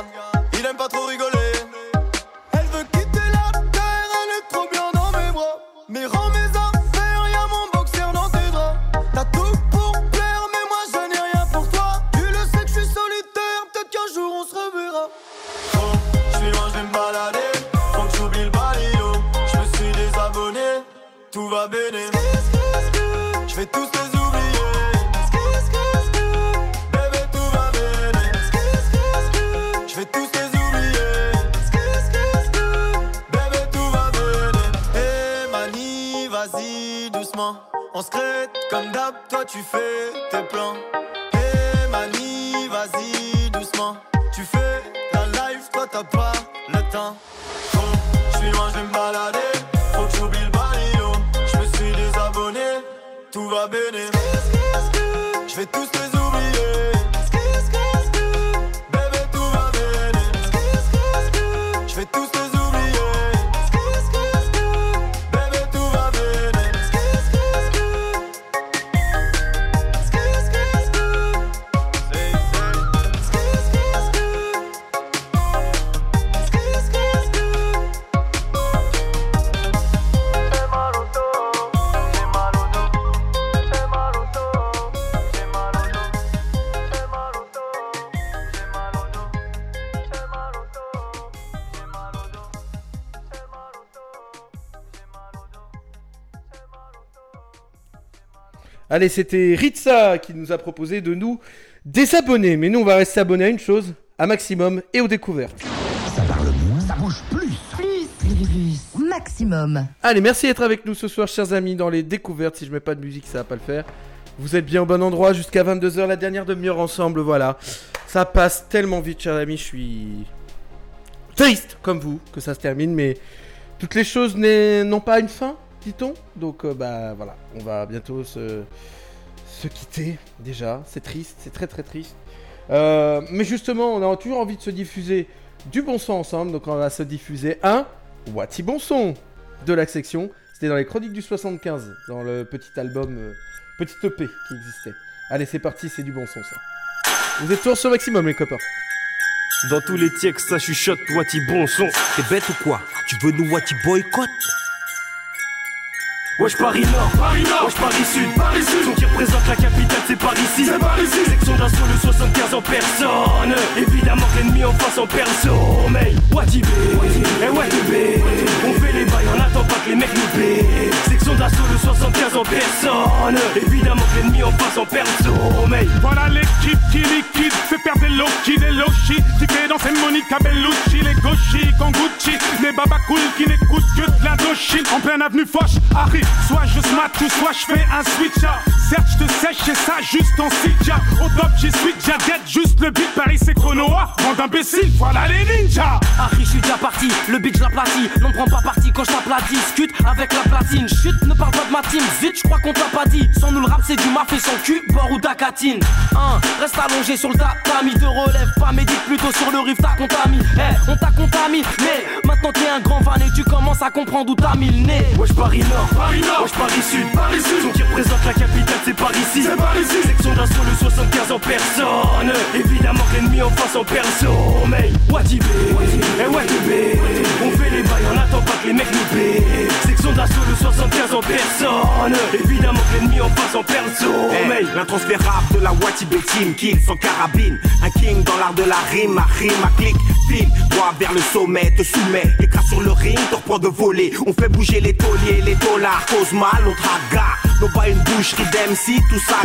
Tout va béné. Je vais tous les oublier. Bébé, tout va. Je vais tous les oublier. Bébé, tout va béné. Eh, Mani, vas-y, doucement. On se crête comme d'hab, toi tu fais tes plans. Allez, c'était Ritza qui nous a proposé de nous désabonner. Mais nous, on va rester abonnés à une chose, à maximum et aux découvertes. Ça parle moins, ça bouge plus. Plus, plus, maximum. Allez, merci d'être avec nous ce soir, chers amis, dans les découvertes. Si je mets pas de musique, ça va pas le faire. Vous êtes bien au bon endroit jusqu'à 22h, la dernière demi-heure ensemble, voilà. Ça passe tellement vite, chers amis, je suis triste, comme vous, que ça se termine, mais toutes les choses n'ont pas une fin, Donc, euh, bah voilà, on va bientôt se, quitter, déjà. C'est triste, c'est très très triste. Euh, mais justement, on a toujours envie de se diffuser du bon son ensemble, donc on va se diffuser un Wati Bon Son de la section. C'était dans les chroniques du 75, dans le petit album, euh, petit EP qui existait. Allez, c'est parti, c'est du bon son ça. Vous êtes toujours sur maximum, les copains. Dans tous les tieks, ça chuchote, Wati bon son. T'es bête ou quoi? Tu veux nous Wati boycott? Wesh Paris Nord, Paris Nord, wesh Paris Sud, Paris Sud, son qui représente la capitale c'est par ici, c'est par ici, section d'assaut le 75 en personne, évidemment que l'ennemi en face en perso, Wati B, et on fait les mecs nous paient, section d'assaut le 75 en personne, évidemment que l'ennemi en face en perso, mais Voilà l'équipe qui liquide, fait perdre des Loki, des Loshi, qui fait danser Monica Bellucci, les Goshi, Kanguchi, les Babacool qui n'écoutent que de l'Indochine, en pleine avenue Foch, Harry, soit je smack ou soit je fais un switch up. Certes, je te sèche et ça juste en sitja. Au top, j'y suis j'adette juste le beat, Paris c'est chronoa, bande d'imbéciles, voilà les ninjas. Harry, je suis déjà parti, le beat je l'aplatis. Non, prends pas parti quand je tape la discute avec la platine. Chut, ne parle pas de ma team, vite, je crois qu'on t'a pas dit. Sans nous le rap, c'est du mafé sans cul, bord ou d'acatine. Hein, reste allongé sur le tatami, te relève pas, médite plutôt sur le riff, t'as contamine. Eh, on t'a contaminé, maintenant t'es un grand fan et tu commences à comprendre où t'as mis le nez. Wesh Paris Nord, Paris Nord, wesh Paris Sud, Paris Sud, qui représente la capitale c'est par ici, c'est par ici, section d'assaut le 75 en personne, évidemment que l'ennemi en face en perso, mais et Wati B, on fait les bails, on attend pas les mecs nous section d'assaut le 75 en personne, évidemment que l'ennemi en face en perso, mais L'intransférable de la Wati B Team Kill sans carabine. Un king dans l'art de la rime, à rime, à clic, file. Droit vers le sommet, te soumets Écrase sur le ring, te reprend de voler On fait bouger les tauliers, les dollars Cause mal, on traga Non pas une boucherie d'MC, tout ça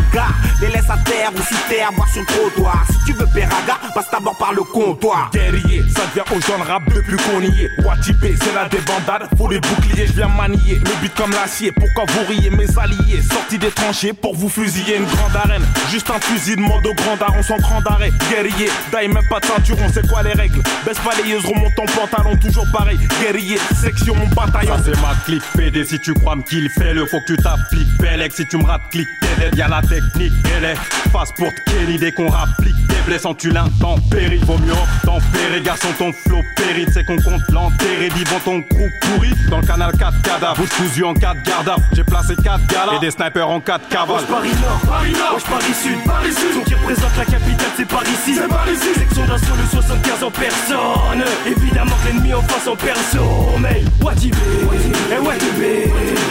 Les laisse à terre ou sous terre, boire sur le trottoir. Si tu veux Péraga, passe d'abord par le comptoir. Guerrier, ça devient aux gens le rap depuis qu'on y est. Watipé, c'est la débandade, faut les boucliers, je viens manier. Le beat comme l'acier, pourquoi vous riez mes alliés? Sortis des tranchées pour vous fusiller une grande arène. Juste un fusil de mode au grand daron sans grand d'arrêt. Guerrier, d'aille même pas de ceinturon, c'est quoi les règles? Baisse yeux, remonte ton pantalon, toujours pareil. Guerrier, section bataillon. Ça c'est ma clique PD si tu crois me kill fais-le faut que tu t'appliques Bellec si tu me rates clique TD y'a la technique elle est face pour Kenny dès qu'on rapplique T'es blessant tu l'intempéries Vaut mieux tempérer garçon ton flow périte C'est qu'on compte l'enterrer Vivant ton groupe pourri Dans le canal 4 cadavres. Bouche cousue en 4 garde à J'ai placé 4 galas Et des snipers en 4 cavales. Wesh Paris Nord, Paris Nord, wesh Paris Sud, Paris Sud, son qui représente la capitale c'est par ici, c'est par ici, section d'assaut le 75 en personne, évidemment que l'ennemi en face en perso, mais et Wati B,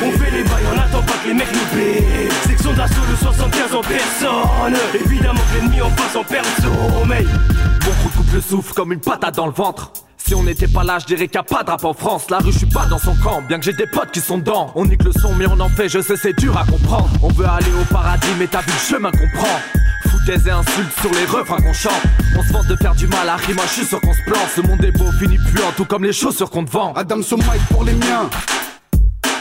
on fait les bails, on attend pas que les mecs nous paient, section d'assaut le 75 en personne, évidemment que l'ennemi en face en perso, mais Beaucoup de couple le souffle comme une patate dans le ventre. Si on n'était pas là, je dirais qu'il n'y a pas de rap en France. La rue, je suis pas dans son camp, bien que j'ai des potes qui sont dedans. On nique le son, mais on en fait, je sais, c'est dur à comprendre. On veut aller au paradis, mais t'as vu le chemin qu'on prend. Foutaise et insultes sur les refrains qu'on chante. On se vante de faire du mal à rime, je suis sûr qu'on se plante. Ce monde est beau, finit puant, tout comme les chaussures qu'on te vend. Adam so Mike pour les miens.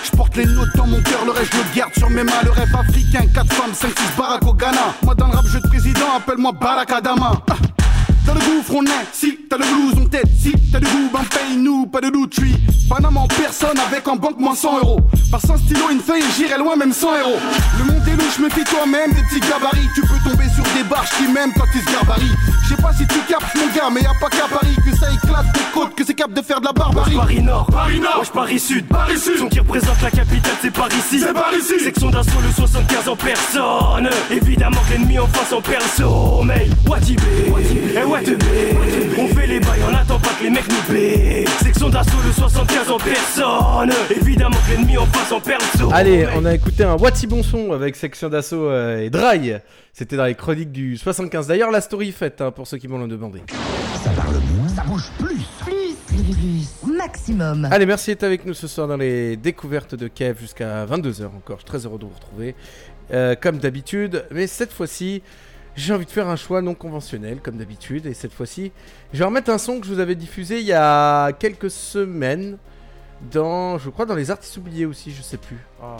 Je porte les notes dans mon cœur, le reste je le garde sur mes mains. Le rêve africain, 4 femmes, 5, 6 barack au Ghana. Moi dans le rap, jeu de président, appelle-moi Barack Adama. Ah. T'as le gouffre, on est. Si t'as le blues, on t'aide. Si t'as du goût, ben paye-nous, pas de doute, suis Paname en personne avec en banque moins 100 euros. Par 100 stylo, une feuille, j'irai loin, même 100 euros. Le monde est louche, méfie toi-même des petits gabarits. Tu peux tomber sur des barges qui m'aiment quand ils se gabarient. Je sais pas si tu captes, mon gars, mais y a pas qu'à Paris que ça éclate tes côtes, que c'est cap de faire de la barbarie. Paris Nord, Paris Nord, wesh Paris Sud, Paris Sud, son qui représente la capitale c'est par ici, c'est par ici, section d'assaut le 75 en personne, évidemment que l'ennemi en face en perso, mais Wati B, on fait les bails, on attend pas que les mecs nous paient, section d'assaut le 75 en personne, évidemment que l'ennemi en face en perso. Allez, on a écouté un Wati bon son avec section d'assaut euh, et Dry. C'était dans les chroniques du 75. D'ailleurs, la story est faite hein, pour ceux qui m'en ont demandé. Ça parle moins, ça bouge plus. Plus, plus, plus, maximum. Allez, merci d'être avec nous ce soir dans les découvertes de Kev jusqu'à 22h encore. Je suis très heureux de vous retrouver. Euh, comme d'habitude, mais cette fois-ci, j'ai envie de faire un choix non conventionnel, comme d'habitude. Et cette fois-ci, je vais remettre un son que je vous avais diffusé il y a quelques semaines. dans, je crois, dans les artistes oubliés aussi, je sais plus. Ah.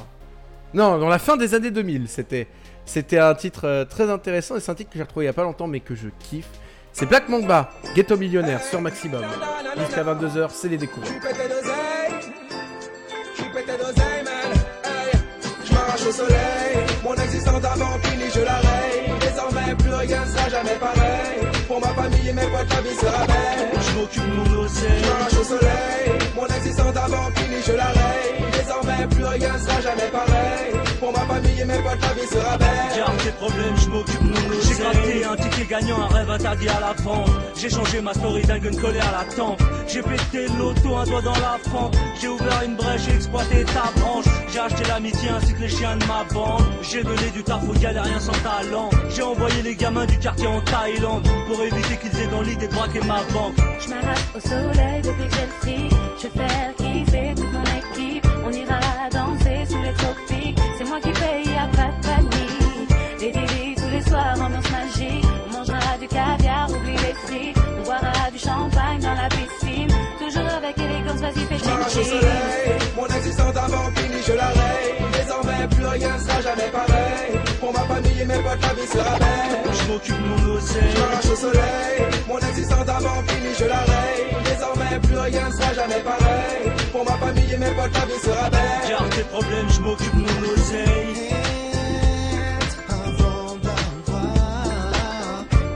Non, dans la fin des années 2000, c'était. C'était un titre euh, très intéressant et c'est un titre que j'ai retrouvé il y a pas longtemps mais que je kiffe. C'est Black Mamba, Ghetto Millionnaire sur Maximum. Jusqu'à 22h, c'est les découvertes. Je m'arrache au soleil, mon existence finie, je la raye. Plus rien sera jamais pareil. Pour ma famille et mes potes, la vie sera belle. Je m'occupe de mon oseille. Je au soleil, mon existence d'avant finie, je la raye. Désormais, plus rien sera jamais pareil. Pour ma famille et mes potes, la vie sera belle. J'ai tes problèmes, je m'occupe de mon oseille. J'ai gratté un ticket gagnant, un rêve interdit à la vente. J'ai changé ma story d'un gun collé à la tempe. J'ai pété l'auto, un doigt dans la fente. J'ai ouvert une brèche, j'ai exploité ta branche. J'ai acheté l'amitié ainsi que les chiens de ma bande. J'ai donné du taf aux galériens sans talent. J'ai envoyé les gamins du quartier en Thaïlande pour éviter qu'ils aient dans l'idée de braquer ma banque. Je m'arrache au soleil depuis que j'ai le. Je vais faire kiffer toute mon équipe. On ira danser sous les tropiques. C'est moi qui paye, y'a pas de panique. Les délits tous les soirs, ambiance magique. On mangera du caviar, oublie les frites. On boira du champagne dans la piscine. Toujours avec élégance, vas-y, fais Je m'arrache au ching soleil, mon existence d'avant ma famille et mes potes, la vie sera belle. Je m'occupe de mon oseille. Je m'arrache au soleil, mon existence d'avant finie, je la raye. Désormais, plus rien sera jamais pareil. Pour ma famille et mes potes, la vie sera belle. J'ai tes problèmes, je m'occupe de mon oseille.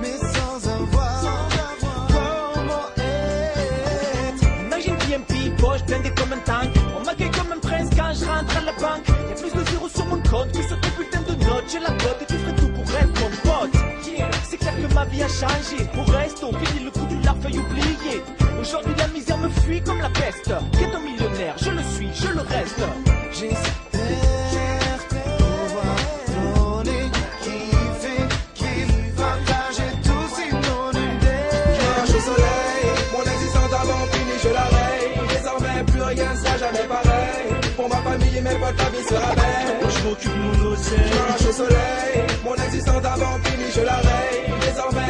mais sans avoir, comment être? Imagine PMP, poche blindée comme un tank. On m'accueille comme un prince quand je rentre à la banque. Y'a plus de zéro sur mon compte que sur tes putains de notes. J'ai la cote ma vie a changé. Au reste, on finit le coup du larfeuille oublié. Aujourd'hui, la misère me fuit comme la peste. Ghetto millionnaire, je le suis, je le reste. J'espère pouvoir donner, kiffer, kiffer, partager tous inondés. Je marche au soleil, mon existence d'avant finie, je la raye. Désormais, plus rien sera jamais pareil. Pour ma famille et mes potes, la vie sera belle. Je m'occupe de mon oseille. Je marche au soleil, mon existence d'avant finie, je la raye.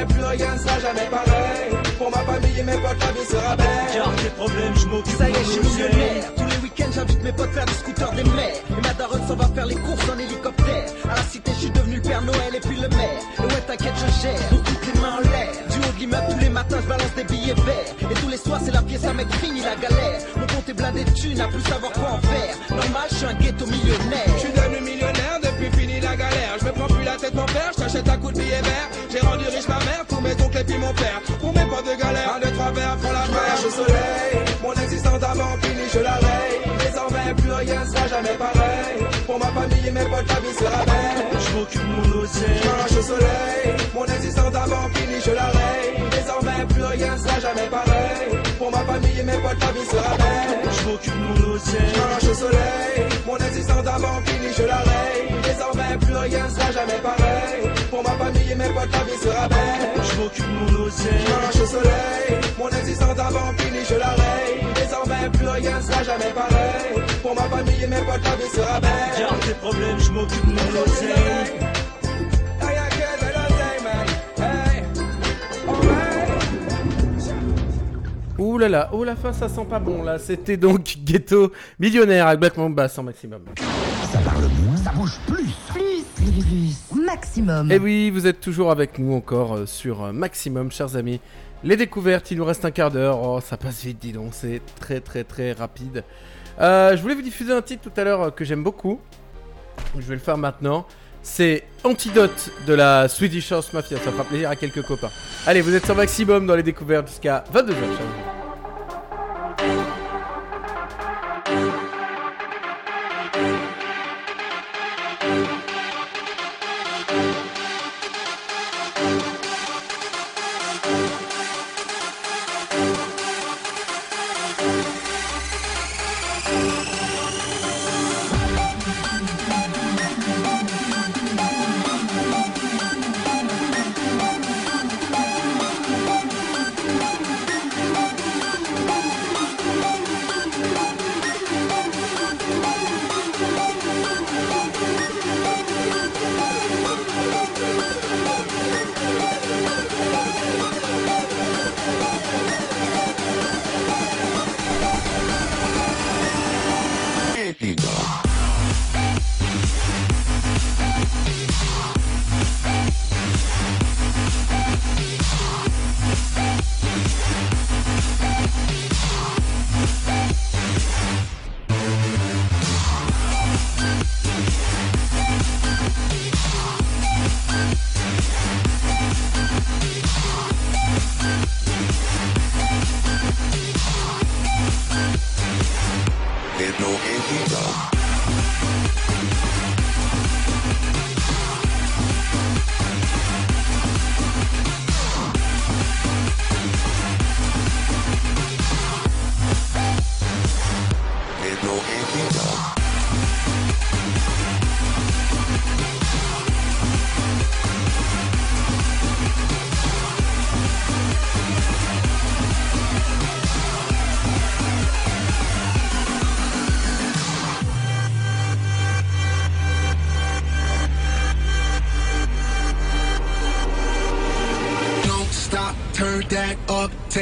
Plus rien sera jamais pareil. Pour ma famille et mes potes, la vie sera belle. J'ai tes problèmes, je m'occupe Ça de y est, je suis millionnaire. Tous les week-ends, j'invite mes potes faire du scooter des mers. Et ma daronne s'en va faire les courses en hélicoptère. À la cité, je suis devenu le Père Noël et puis le maire. Et ouais, t'inquiète, je gère. Donc toutes les mains en l'air. Du haut de l'immeuble, tous les matins, je balance des billets verts. Et tous les soirs, c'est la pièce à mec fini la galère. Mon compte est blindé de thunes, à plus savoir quoi en faire. Normal, je suis un ghetto millionnaire. Je suis devenu millionnaire depuis fini la galère. Je me prends plus la tête mon père, je t'achète un coup de billet vert. J'ai rendu riche ma mère, tous mes oncles et puis mon père. Pour mes potes de galère, un, deux, trois verres, prends la mer. au soleil, mon existence d'avant finie, je la raye. Désormais, plus rien sera jamais pareil. Pour ma famille et mes potes, la vie sera belle. Je m'occupe de mon oseille. Je au soleil, mon existence d'avant finie, je la raye. Désormais, plus rien sera jamais pareil. Pour ma famille et mes potes, la vie sera belle. Je m'occupe de mon oseille. Je au soleil, mon existence d'avant finie, je la raye. Désormais, plus rien sera jamais pareil. Pour ma famille et mes potes, la vie sera belle. Je m'occupe de mon oseille. Je marche au soleil, mon existence d'avant finie, je la raye. Désormais, plus rien sera jamais pareil. Pour ma famille et mes potes, la vie sera belle. J'ai tes problèmes, je m'occupe de mon oseille. Ouh là là, oh la fin ça sent pas bon là. C'était donc Ghetto Millionnaire avec Black Mamba sans maximum. Bouge plus. Plus, plus, plus. Maximum. Et oui, vous êtes toujours avec nous encore euh, sur euh, Maximum, chers amis. Les découvertes, il nous reste un quart d'heure. Oh, ça passe vite, dis donc, c'est très très très rapide. Euh, je voulais vous diffuser un titre tout à l'heure que j'aime beaucoup. Je vais le faire maintenant. C'est Antidote de la Swedish House Mafia. Ça fera plaisir à quelques copains. Allez, vous êtes sur Maximum dans les découvertes jusqu'à 22h, chers amis.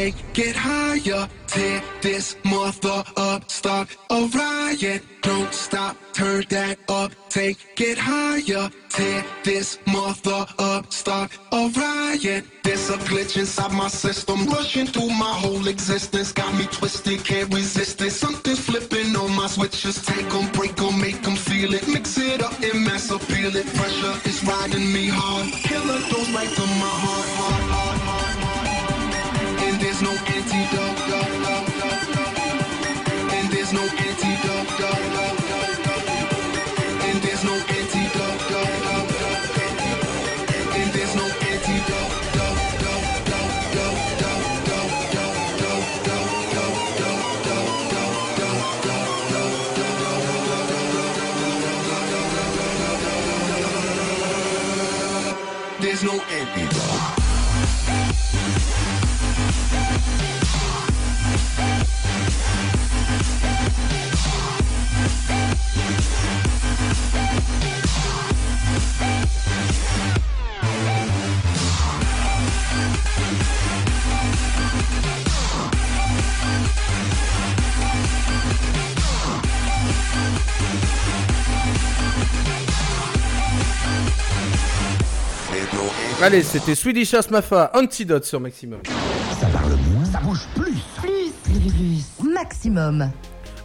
make it Allez, c'était Swedish House Mafia Antidote sur Maximum. Ça parle moins, ça bouge plus. Plus, plus, plus. Maximum.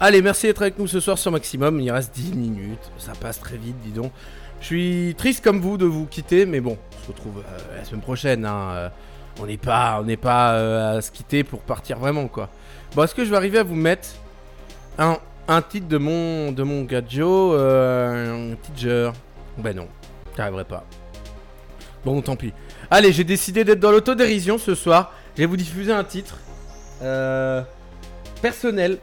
Allez, merci d'être avec nous ce soir sur Maximum. Il reste 10 minutes. Ça passe très vite, dis donc. Je suis triste comme vous de vous quitter, mais bon, on se retrouve euh, la semaine prochaine. hein. Euh, On n'est pas, on n'est pas euh, à se quitter pour partir vraiment, quoi. Bon, est-ce que je vais arriver à vous mettre un, un titre de mon, de mon euh, un teacher Ben non, j'arriverai pas. Bon, tant pis. Allez, j'ai décidé d'être dans l'autodérision ce soir. Je vais vous diffuser un titre euh, personnel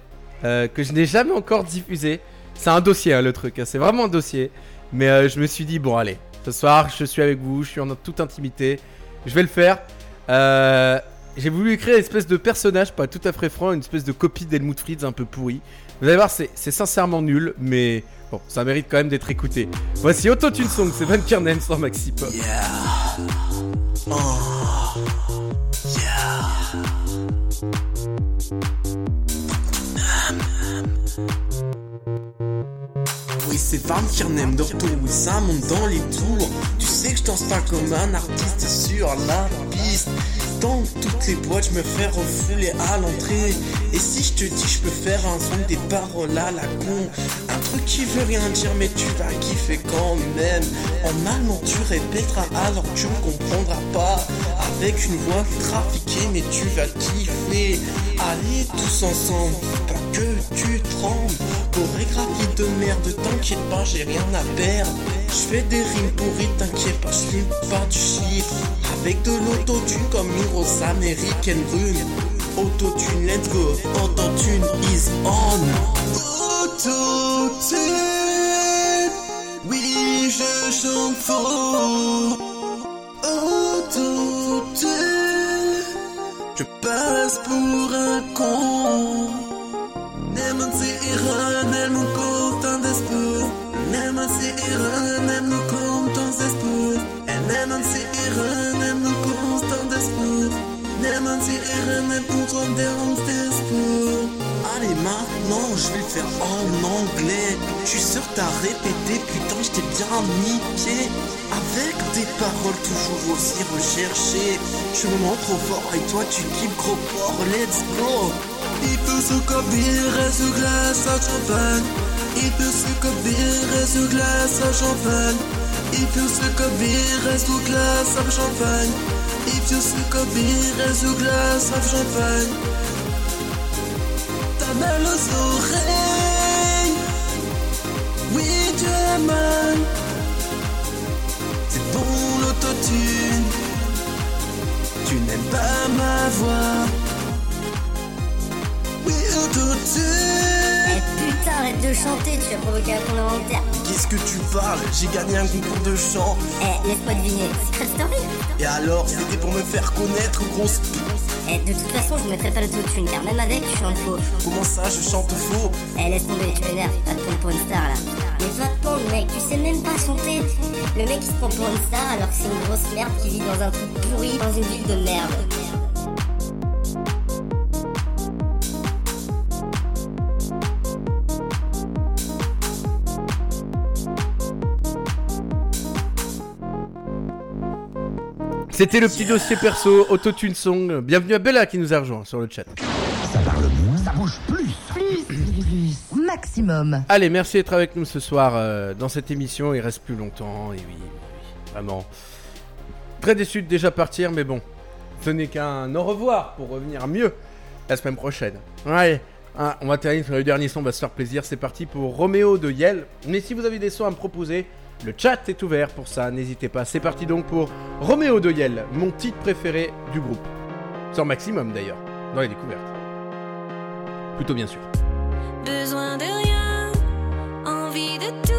euh, que je n'ai jamais encore diffusé. C'est un dossier, hein, le truc. hein, C'est vraiment un dossier. Mais euh, je me suis dit, bon, allez, ce soir, je suis avec vous, je suis en toute intimité. Je vais le faire. J'ai voulu créer une espèce de personnage, pas tout à fait franc, une espèce de copie d'Helmut Fritz un peu pourri. Vous allez voir, c'est sincèrement nul, mais bon, ça mérite quand même d'être écouté. Voici Autotune Song, c'est Van Kernen sur Maxi Pop. Oui, c'est Van Kiernem d'Orto, oui, ça monte dans les tours. Tu sais que je danse pas comme un artiste sur la piste. Dans toutes les boîtes, je me fais refouler à l'entrée. Et si je te dis, je peux faire un son des paroles à la con. Un truc qui veut rien dire, mais tu vas kiffer quand même. En allemand, tu répéteras alors tu ne comprendras pas. Avec une voix trafiquée, mais tu vas kiffer. Allez, tous ensemble, pas que tu trembles. Chorégraphie de merde, t'inquiète pas, j'ai rien à perdre. Je fais des rimes pourries, t'inquiète pas, je pas du chiffre. Avec de l'autotune comme une grosse américaine brune. Autotune, let's go. Autotune is on? Autotune, oui, je chante fort. Autotune, je passe pour un con. Nehmen Sie Ihre Namen kommt an das Buch. Nehmen Sie Ihre Namen kommt an das Buch. Nehmen Sie Nehmen Sie an das Buch. Allez maintenant je vais le faire en anglais. Je suis sûr que t'as répété putain je bien niqué Avec des paroles toujours aussi recherchées. Je me montre trop fort. Et toi tu kiffes gros porc. Let's go. Il peut se copier sous glace à champagne. Il peut se copier sous glace à champagne. Il peut se copier sous glace à champagne If you think of beer of champagne Ta belle aux oreilles Oui, tu es mal C'est bon l'autotune Tu n'aimes pas ma voix. Oui, autotune veux chanter, tu as provoqué un ton inventaire. Qu'est-ce que tu parles? J'ai gagné un concours de chant. Eh, laisse-moi deviner, Secret Story? Et alors, c'était pour me faire connaître, grosse. Eh, de toute façon, je mettrai pas l'autotune, car même avec, je chante faux. Comment ça, je chante faux? Eh, laisse tomber, tu m'énerves, pas te prendre pour une star là. Mais va te prendre, mec, tu sais même pas chanter. Le mec, il se prend pour une star alors que c'est une grosse merde qui vit dans un truc pourri, dans une ville de merde. C'était le petit dossier perso, Autotune Song. Bienvenue à Bella qui nous a rejoint sur le chat. Ça parle moins, ça bouge plus. Plus, plus, plus. Maximum. Allez, merci d'être avec nous ce soir euh, dans cette émission. Il reste plus longtemps, et oui, oui, oui, vraiment. Très déçu de déjà partir, mais bon, ce n'est qu'un au revoir pour revenir mieux la semaine prochaine. Ouais, hein, on va terminer sur le dernier son, on va se faire plaisir. C'est parti pour Roméo de Yel. Mais si vous avez des sons à me proposer, le chat est ouvert pour ça, n'hésitez pas. C'est parti donc pour Roméo de Yel, mon titre préféré du groupe. Sur Maximum d'ailleurs, dans les découvertes. Plutôt bien sûr. Besoin de rien, envie de tout.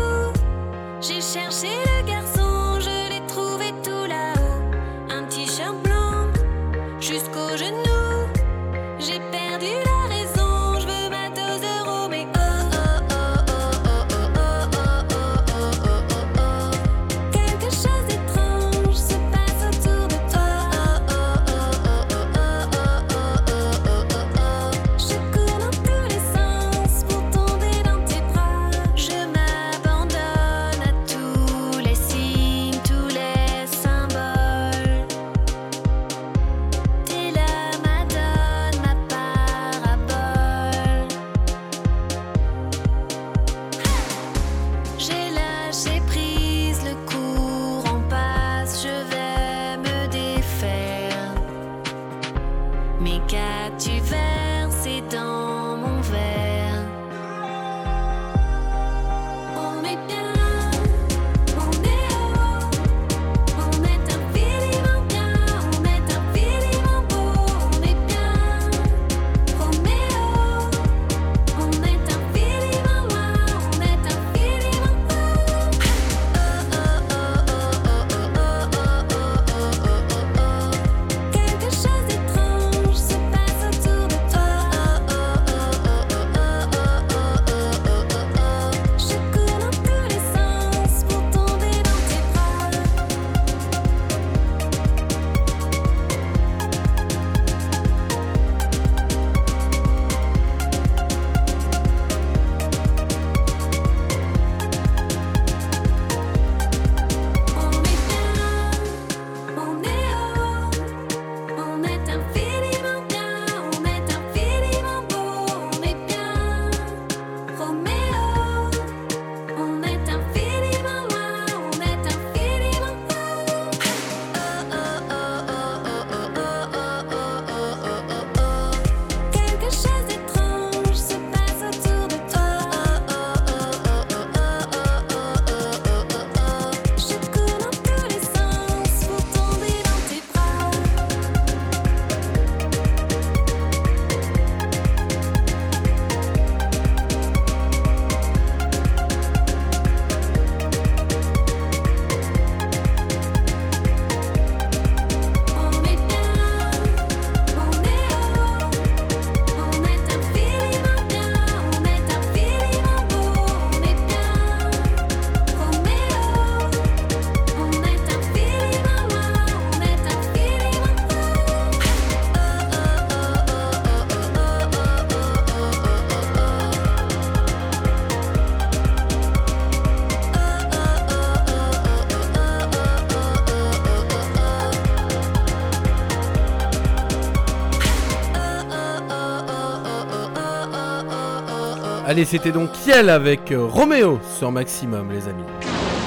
Allez, c'était donc Kiel avec euh, Roméo sur Maximum, les amis.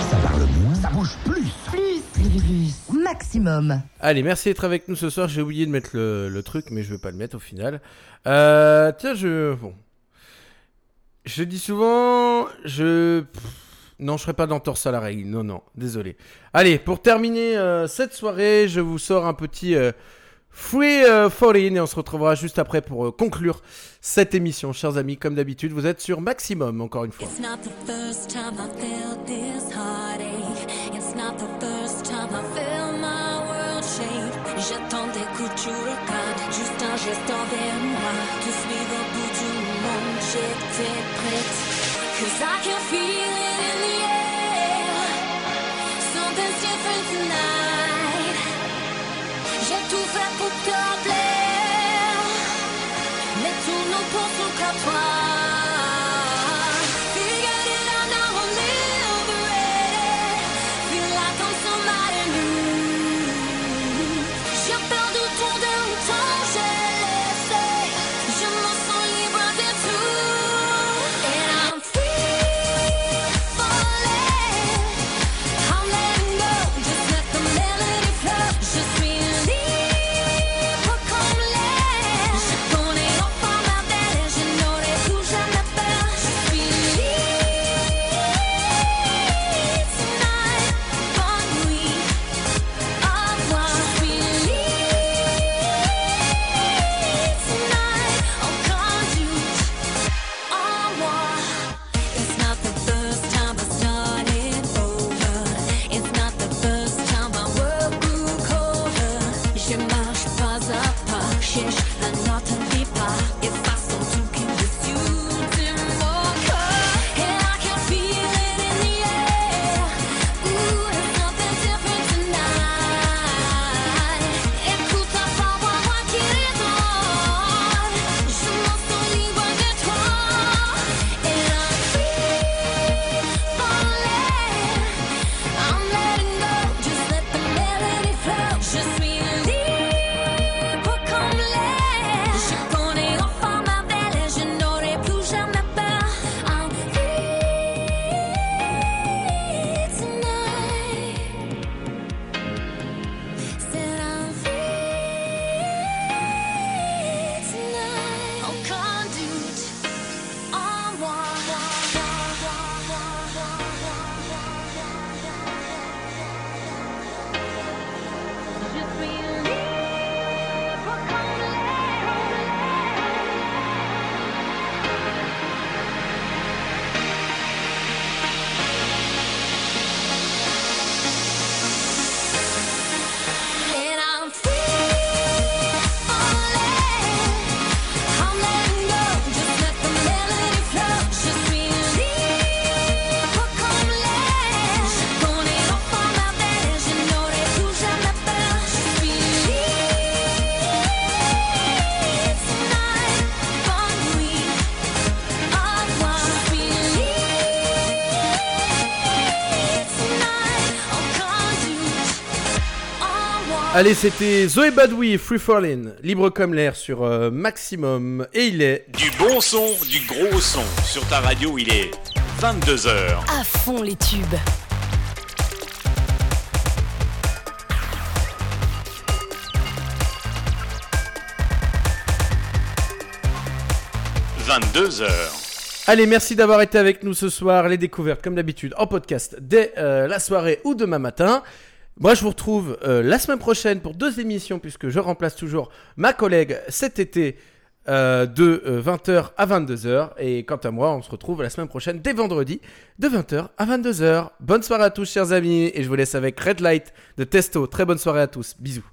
Ça parle moins, ça bouge plus. Plus, plus, plus. Maximum. Allez, merci d'être avec nous ce soir. J'ai oublié de mettre le, le truc, mais je vais pas le mettre au final. Euh, tiens, je. Bon. Je dis souvent. Je. Non, je serai pas d'entorse à la règle. Non, non, désolé. Allez, pour terminer euh, cette soirée, je vous sors un petit euh, Free euh, et on se retrouvera juste après pour euh, conclure cette émission, chers amis. Comme d'habitude, vous êtes sur Maximum, encore une fois. J'attendais que tu regardes, juste un geste envers moi. Te suivre au bout du monde, j'étais prête. Cause I can feel it Allez, c'était Zoé Badoui, Free Falling, libre comme l'air sur euh, Maximum. Et il est. Du bon son, du gros son. Sur ta radio, il est 22h. À fond les tubes. – 22h. Allez, merci d'avoir été avec nous ce soir. Les découvertes, comme d'habitude, en podcast dès euh, la soirée ou demain matin. Moi, je vous retrouve euh, la semaine prochaine pour deux émissions, puisque je remplace toujours ma collègue cet été euh, de 20h à 22h. Et quant à moi, on se retrouve la semaine prochaine, dès vendredi, de 20h à 22h. Bonne soirée à tous, chers amis. Et je vous laisse avec Red Light de Testo. Très bonne soirée à tous. Bisous.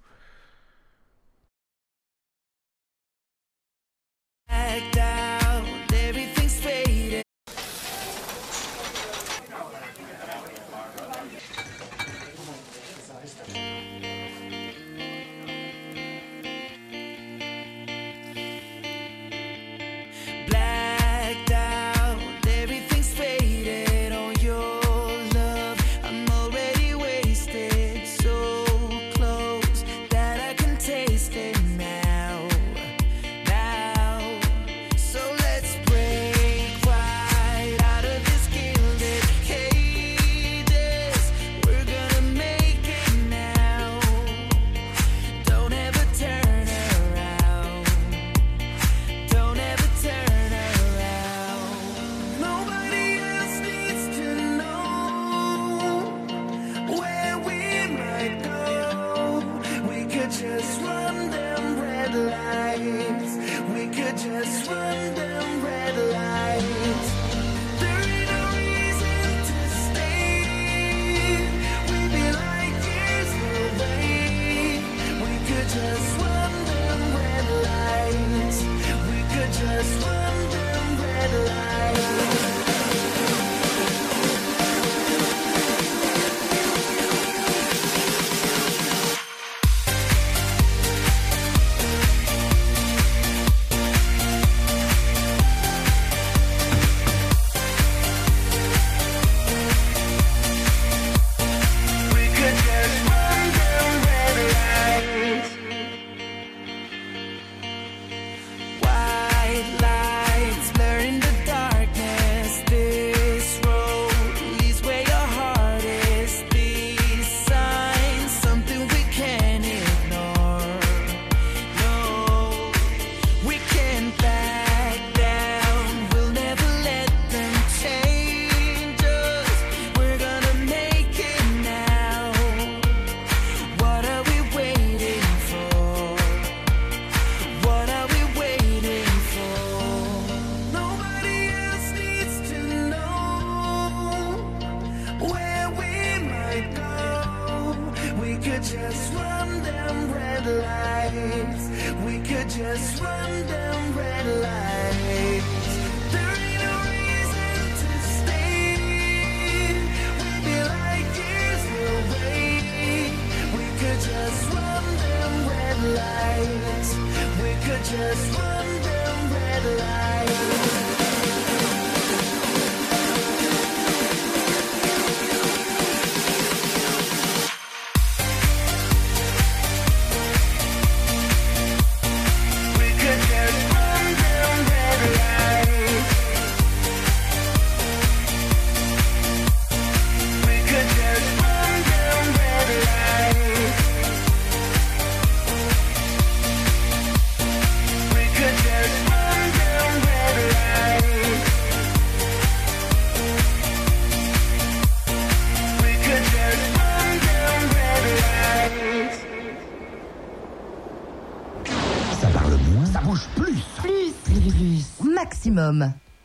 Ça